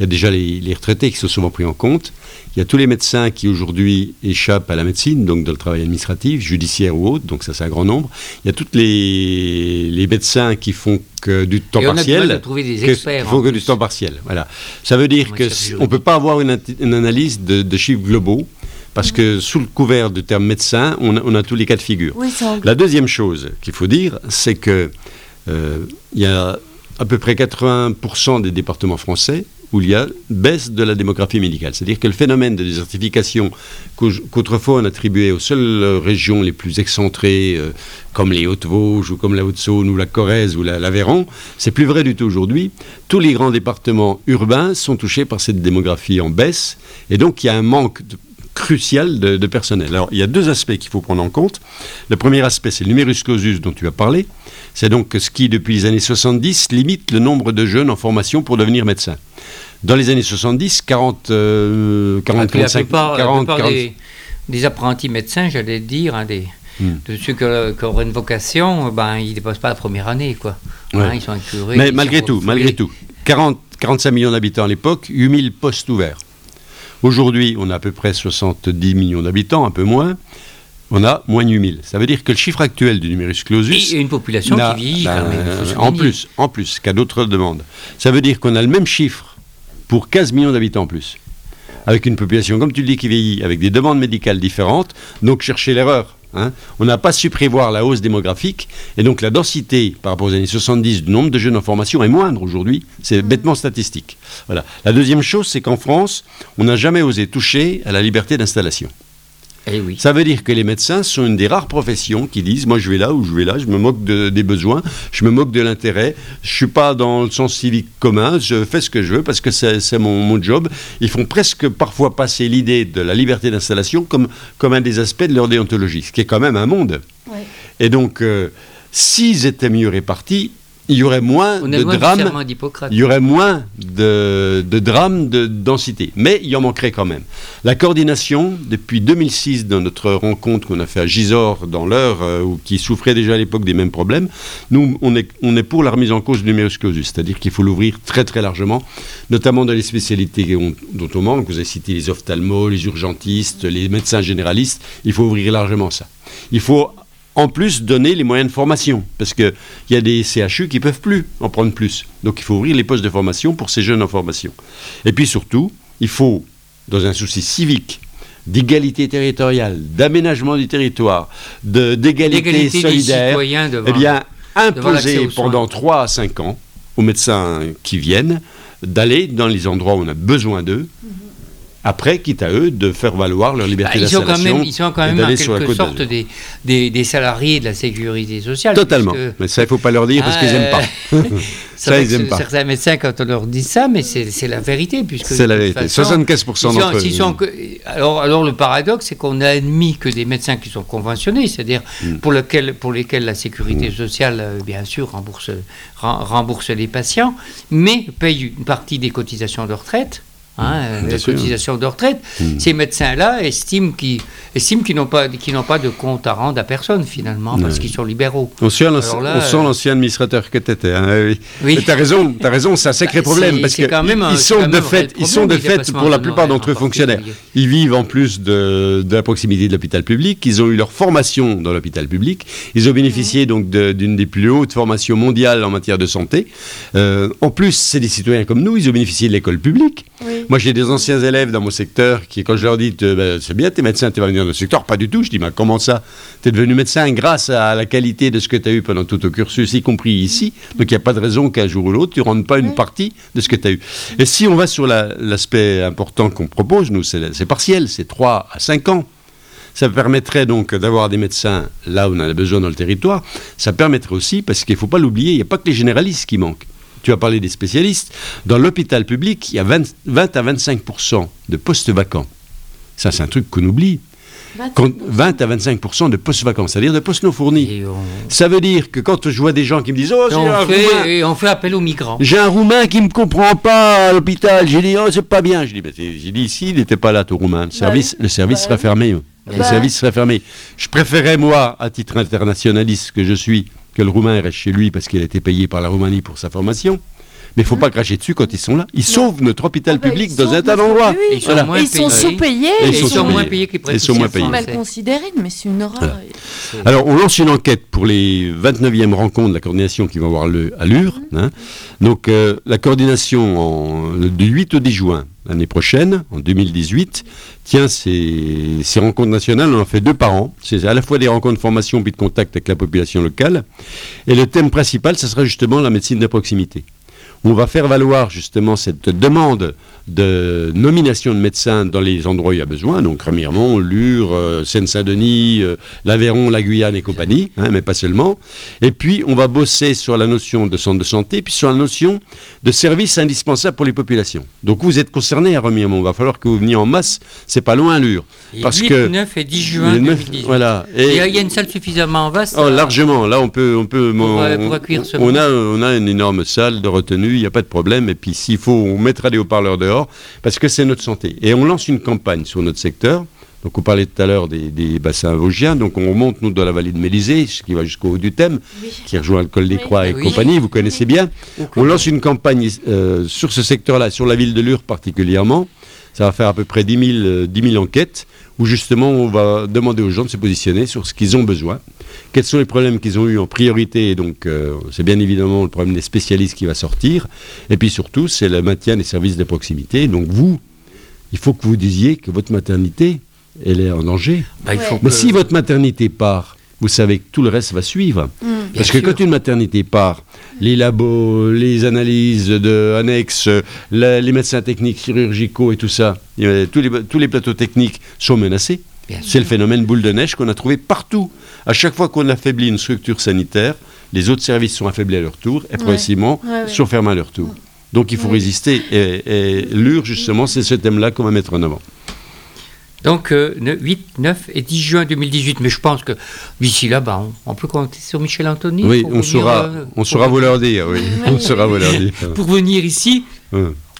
il y a déjà les, retraités qui sont souvent pris en compte. Il y a tous les médecins qui aujourd'hui échappent à la médecine, donc dans le travail administratif, judiciaire ou autre, donc ça c'est un grand nombre. Il y a tous les, les médecins qui font que du temps partiel. On a trouver des experts. Qui font que du temps partiel. Voilà. Ça veut dire qu'on ne peut pas avoir une, analyse de, chiffres globaux. Parce que sous le couvert du terme médecin, on a, tous les cas de figure. la deuxième chose qu'il faut dire, c'est que euh, il y a à peu près 80% des départements français où il y a baisse de la démographie médicale. C'est-à-dire que le phénomène de désertification qu'autrefois on attribuait aux seules régions les plus excentrées, euh, comme les Hautes-Vosges ou comme la Haute-Saône ou la Corrèze ou l'Aveyron, c'est plus vrai du tout aujourd'hui. Tous les grands départements urbains sont touchés par cette démographie en baisse, et donc il y a un manque crucial de, de, personnel. Alors, il y a deux aspects qu'il faut prendre en compte. Le premier aspect, c'est le numerus clausus dont tu as parlé. C'est donc ce qui, depuis les années 70, limite le nombre de jeunes en formation pour devenir médecin. Dans les années 70, 40, euh, 40, 45, 40, des, apprentis médecins, j'allais dire, hein, des, hmm. de ceux qui, auraient une vocation, ben, ils ne dépassent pas la première année. Quoi. Hein, ils sont incurés, Mais malgré tout, malgré tout, 40, 45 millions d'habitants à l'époque, 8000 postes ouverts. Aujourd'hui, on a à peu près 70 millions d'habitants, un peu moins on a moins de 8000. Ça veut dire que le chiffre actuel du numerus clausus. Et une population qui vieillit quand même. En plus, en plus, qu'à d'autres demandes. Ça veut dire qu'on a le même chiffre pour 15 millions d'habitants en plus. Avec une population, comme tu le dis, qui vieillit, avec des demandes médicales différentes. Donc, chercher l'erreur. Hein. On n'a pas su prévoir la hausse démographique et donc la densité par rapport aux années 70 du nombre de jeunes en formation est moindre aujourd'hui. C'est mmh. bêtement statistique. Voilà. La deuxième chose, c'est qu'en France, on n'a jamais osé toucher à la liberté d'installation. Eh Ça veut dire que les médecins sont une des rares professions qui disent moi je vais là ou je vais là, je me moque des besoins, je me moque de l'intérêt, je suis pas dans le sens civique commun, je fais ce que je veux parce que c'est mon, job. Ils font presque parfois passer l'idée de la liberté d'installation comme, comme un des aspects de leur déontologie, ce qui est quand même un monde. Et donc, euh, s'ils étaient mieux répartis, il y aurait moins de drames. Il y aurait moins de, de drames de densité. Mais il y en manquerait quand même. La coordination, depuis 2006, dans notre rencontre qu'on a fait à Gisors, dans l'heure, euh, qui souffrait déjà à l'époque des mêmes problèmes, nous, on est, on est pour la remise en cause du numerus clausus, c'est-à-dire qu'il faut l'ouvrir très très largement, notamment dans les spécialités dont on manque. Vous avez cité les ophtalmos, les urgentistes, les médecins généralistes. Il faut ouvrir largement ça. Il faut en plus donner les moyens de formation, parce qu'il y a des CHU qui ne peuvent plus en prendre plus. Donc il faut ouvrir les postes de formation pour ces jeunes en formation. Et puis surtout, il faut, dans un souci civique, d'égalité territoriale, d'aménagement du territoire, d'égalité solidaire, eh bien, imposer pendant 3 à 5 ans aux médecins qui viennent d'aller dans les endroits où on a besoin d'eux, mhm. Après, quitte à eux de faire valoir leur liberté bah, d'installation. Ils sont quand même en quelque sorte des, des, des, salariés de la sécurité sociale. Totalement. Mais ça, il ne faut pas leur dire parce qu'ils n'aiment pas. Ça, ils n'aiment pas. Certains médecins, quand on leur dit ça, mais c'est la vérité. C'est la vérité. 75% d'entre eux. alors, alors, le paradoxe, c'est qu'on a admis que des médecins qui sont conventionnés, c'est-à-dire hmm. pour, pour lesquels la sécurité hmm. sociale, euh, bien sûr, rembourse, rembourse les patients, mais paye une partie des cotisations de retraite Hein, la cotisation de retraite. Hmm. Ces médecins-là estiment qu'ils estiment qu'ils n'ont pas, qu'ils n'ont pas de compte à rendre à personne finalement, parce qu'ils sont libéraux. On sent l'ancien administrateur que tu étais. Hein, oui. Tu as raison, as raison c'est un sacré bah, problème, parce qu'ils sont, de fait, ils sont de fait, pour la plupart d'entre eux, fonctionnaires. Ils vivent en plus de, de la proximité de l'hôpital public, ils ont eu leur formation dans l'hôpital public, ils ont bénéficié donc d'une des plus hautes formations mondiales en matière de santé. Euh, en plus, c'est des citoyens comme nous, ils ont bénéficié de l'école publique. Moi, j'ai des anciens élèves dans mon secteur qui, quand je leur dis, ben, c'est bien, t'es médecin, tu vas venir dans le secteur, pas du tout. Je dis, mais comment ça? Tu es devenu médecin grâce à la qualité de ce que tu as eu pendant tout ton cursus, y compris ici. Donc, il n'y a pas de raison qu'un jour ou l'autre, tu ne rendes pas une partie de ce que tu as eu. Et si on va sur l'aspect important qu'on propose, nous, c'est partiel, c'est 3 à 5 ans. Ça permettrait donc d'avoir des médecins là où on en a besoin dans le territoire. Ça permettrait aussi, parce qu'il ne faut pas l'oublier, il n'y a pas que les généralistes qui manquent tu as parlé des spécialistes, dans l'hôpital public, il y a 20, à 25% de postes vacants. Ça, c'est un truc qu'on oublie. 20 à 25% de postes vacants, c'est-à-dire de postes non fournis. Ça veut dire que quand je vois des gens qui me disent Oh, j'ai un Roumain. Et on fait appel aux migrants. J'ai un Roumain qui ne me comprend pas à l'hôpital. J'ai dit Oh, c'est pas bien. J'ai dit, j'ai dit Ici, il n'était pas là, ton Roumain. Le bah service, le service bah serait fermé. Le bah service serait fermé. Je préférais, moi, à titre internationaliste que je suis, que le Roumain reste chez lui parce qu'il a été payé par la Roumanie pour sa formation. Mais il ne faut pas cracher dessus quand ils sont là. Ils sauvent notre hôpital ah bah, public dans un tas d'endroits. Ils, sont sous-payés. Ils, sont moins payés qu'ils Ils sont moins payés. mal considérés, mais c'est une horreur. Alors, on lance une enquête pour les 29e rencontres de la coordination qui vont avoir lieu à Lure. Mhm. Hein. Donc, euh, la coordination du 8 au 10 juin l'année prochaine, en 2018, tiens, ces, ces, rencontres nationales, on en fait deux par an. C'est à la fois des rencontres de formation puis de contact avec la population locale. Et le thème principal, ce sera justement la médecine de proximité. On va faire valoir justement cette demande de nomination de médecins dans les endroits où il y a besoin, donc Remiremont, Lure, euh, Seine-Saint-Denis, euh, l'Aveyron, la Guyane et compagnie, hein, mais pas seulement. Et puis, on va bosser sur la notion de centre de santé, puis sur la notion de service indispensable pour les populations. Donc, vous êtes concernés à Remiremont, il va falloir que vous veniez en masse, c'est pas loin Lure. Parce 8, que 9 et 10 juin 2018. Voilà. Et il y a une salle suffisamment vaste. Oh, largement, là, on peut... On, peut, on, on, a, on a une énorme salle de retenue, il n'y a pas de problème, et puis s'il faut, on mettra des haut-parleurs dehors parce que c'est notre santé. Et on lance une campagne sur notre secteur. Donc on parlait tout à l'heure des, bassins vosgiens, donc on remonte nous dans la vallée de Mélisée, ce qui va jusqu'au haut du Thème, qui rejoint le col des Croix et compagnie, vous connaissez bien. On lance une campagne euh, sur ce secteur-là, sur la ville de Lure particulièrement. Ça va faire à peu près 10 000, 10 enquêtes, où justement on va demander aux gens de se positionner sur ce qu'ils ont besoin. Quels sont les problèmes qu'ils ont eu en priorité Et donc, euh, c'est bien évidemment le problème des spécialistes qui va sortir. Et puis surtout, c'est le maintien des services de proximité. Donc, vous, il faut que vous disiez que votre maternité, elle est en danger. Bah, Mais si votre maternité part, vous savez que tout le reste va suivre. Mm. Parce que quand une maternité part, les labos, les analyses de annexes, les médecins techniques chirurgicaux et tout ça, tous les, tous les plateaux techniques sont menacés. C'est le phénomène boule de neige qu'on a trouvé partout. À chaque fois qu'on affaiblit une structure sanitaire, les autres services sont affaiblis à leur tour et progressivement sont fermés à leur tour. Donc il faut résister. Et, et l'UR, justement, c'est ce thème-là qu'on va mettre en avant. Donc, 8, 9 et 10 juin 2018. Mais je pense que d'ici là, bah, on, peut compter sur Michel Anthony. Oui, on saura, on saura vous leur dire. Oui. on saura vous leur dire. Pour venir ici.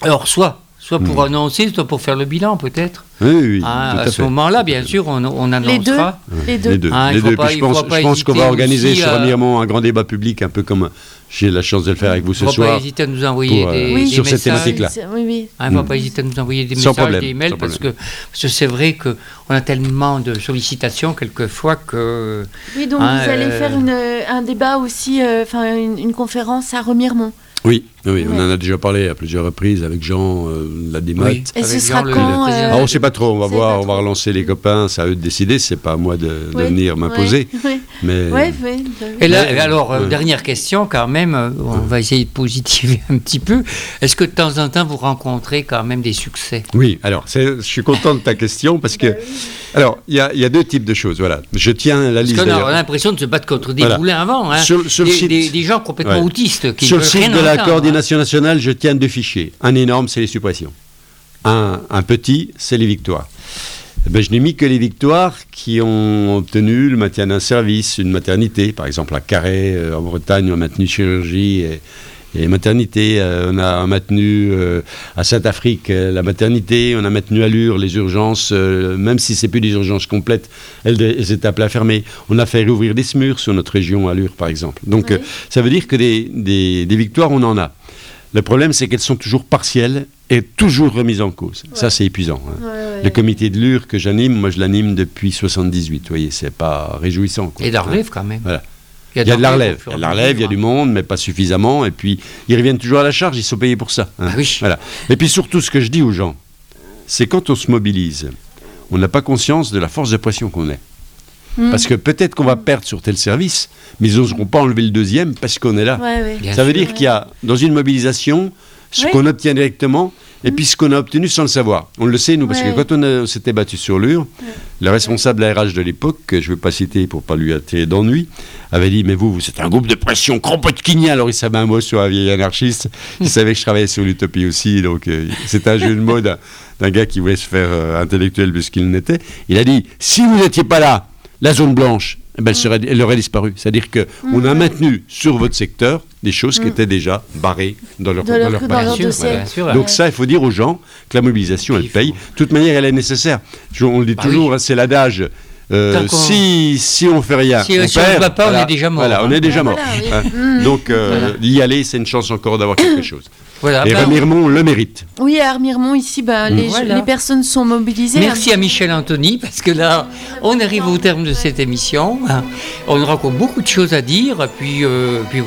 Alors, soit soit pour annoncer, soit pour faire le bilan peut-être. Oui, oui. Ah, à ce moment-là, bien sûr, on, on annoncera. Les deux. Les deux. Ah, les deux. je pense, je pense qu'on va organiser sur un grand débat public, un peu comme j'ai la chance de le faire avec vous ce soir. Il ne faut pas hésiter à nous envoyer euh, des, sur cette thématique-là. Oui, oui. il ne faut pas hésiter à nous envoyer des messages, des emails, parce que, c'est vrai qu'on a tellement de sollicitations quelquefois que. Oui, donc hein, vous allez euh, faire une, un débat aussi, euh, enfin une, une, conférence à Remiremont. Oui, oui, on en a déjà parlé à plusieurs reprises avec Jean, euh, la démat. Et ce sera quand euh, ah, On ne sait pas trop, on va voir, on va relancer les copains, c'est à eux de décider, c'est pas à moi de, venir m'imposer. Mais... Et là, alors, euh, dernière question quand même, on va essayer de positiver un petit peu. Est-ce que de temps en temps vous rencontrez quand même des succès? Oui, alors je suis content de ta question parce que, bah alors, il y, a deux types de choses, voilà. Je tiens la liste. Parce qu'on a l'impression de se battre contre des boulets avant, hein. sur, des, des, gens complètement autistes qui sur le site de la coordination nationale, je tiens deux fichiers. Un énorme, c'est les suppressions. Un, petit, c'est les victoires. Ben, je n'ai mis que les victoires qui ont obtenu le maintien d'un service, une maternité. Par exemple, à Carré, euh, en Bretagne, on a maintenu chirurgie et, et maternité. Euh, on a maintenu euh, à Saint-Afrique la maternité. On a maintenu à Lure les urgences, même si c'est plus des urgences complètes, elles, étaient appelées à fermer. On a fait rouvrir des SMUR sur notre région à Lure, par exemple. Donc, ça veut dire que des victoires, on en a. Le problème, c'est qu'elles sont toujours partielles et toujours remises en cause. Ça, c'est épuisant. Hein. le comité de l'UR que j'anime, moi, je l'anime depuis 78. Vous voyez, c'est pas réjouissant. Et de la relève, quand même. Il y a de, la relève. Il y a de la relève, il y a du monde, mais pas suffisamment. Et puis, ils reviennent toujours à la charge, ils sont payés pour ça. Hein. Ah oui. voilà. Et puis, surtout, ce que je dis aux gens, c'est quand on se mobilise, on n'a pas conscience de la force de pression qu'on est. Hmm. Parce que peut-être qu'on va perdre sur tel service, mais ils n'oseront pas enlever le deuxième parce qu'on est là. Ça veut dire qu'il y a, dans une mobilisation, ce qu'on obtient directement et puis ce qu'on a obtenu sans le savoir. On le sait, nous, parce que quand on, s'était battu sur l'UR, le responsable RH de l'époque, que je ne veux pas citer pour ne pas lui attirer d'ennui, avait dit Mais vous, vous êtes un groupe de pression Kropotkinien. Alors il savait un mot sur un vieil anarchiste. Il savait que je travaillais sur l'utopie aussi. Donc euh, c'est un jeu de mots d'un gars qui voulait se faire euh, intellectuel plus qu'il n'était. Il a dit Si vous n'étiez pas là, la zone blanche, eh ben, elle, aurait disparu. C'est-à-dire qu'on mm. a maintenu sur votre secteur des choses qui mm. étaient déjà barrées dans leur, dans leur, Donc ça, il faut dire aux gens que la mobilisation, elle paye. De toute manière, elle est nécessaire. on le dit bah toujours, hein, c'est l'adage. Euh, si, si on fait rien, si, on, si on pas, on est déjà mort. Voilà, on est déjà mort. Hein. Mm. Donc, euh, y aller, c'est une chance encore d'avoir quelque chose. Voilà, et Remiremont le mérite. Oui, à Remiremont, ici, bah, mm. les, personnes sont mobilisées. Merci à Michel Anthony, parce que là, on arrive au terme de cette émission. On aura encore beaucoup de choses à dire. Puis, euh, puis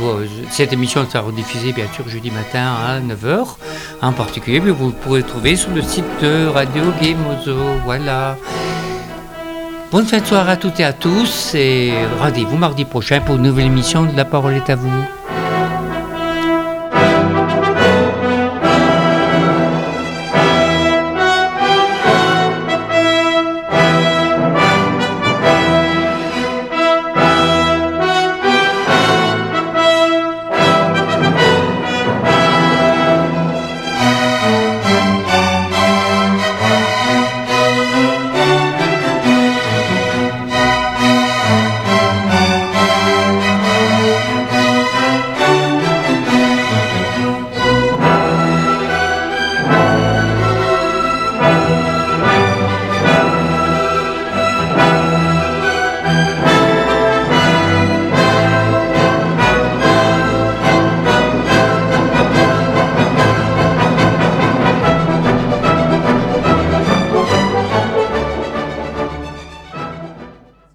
cette émission sera rediffusée, bien sûr, jeudi matin à 9h, en particulier. Mais vous pourrez trouver sur le site de Radio Gamozo. Voilà. Bonne fin de soirée à toutes et à tous. Et rendez-vous mardi prochain pour une nouvelle émission de La parole est à vous.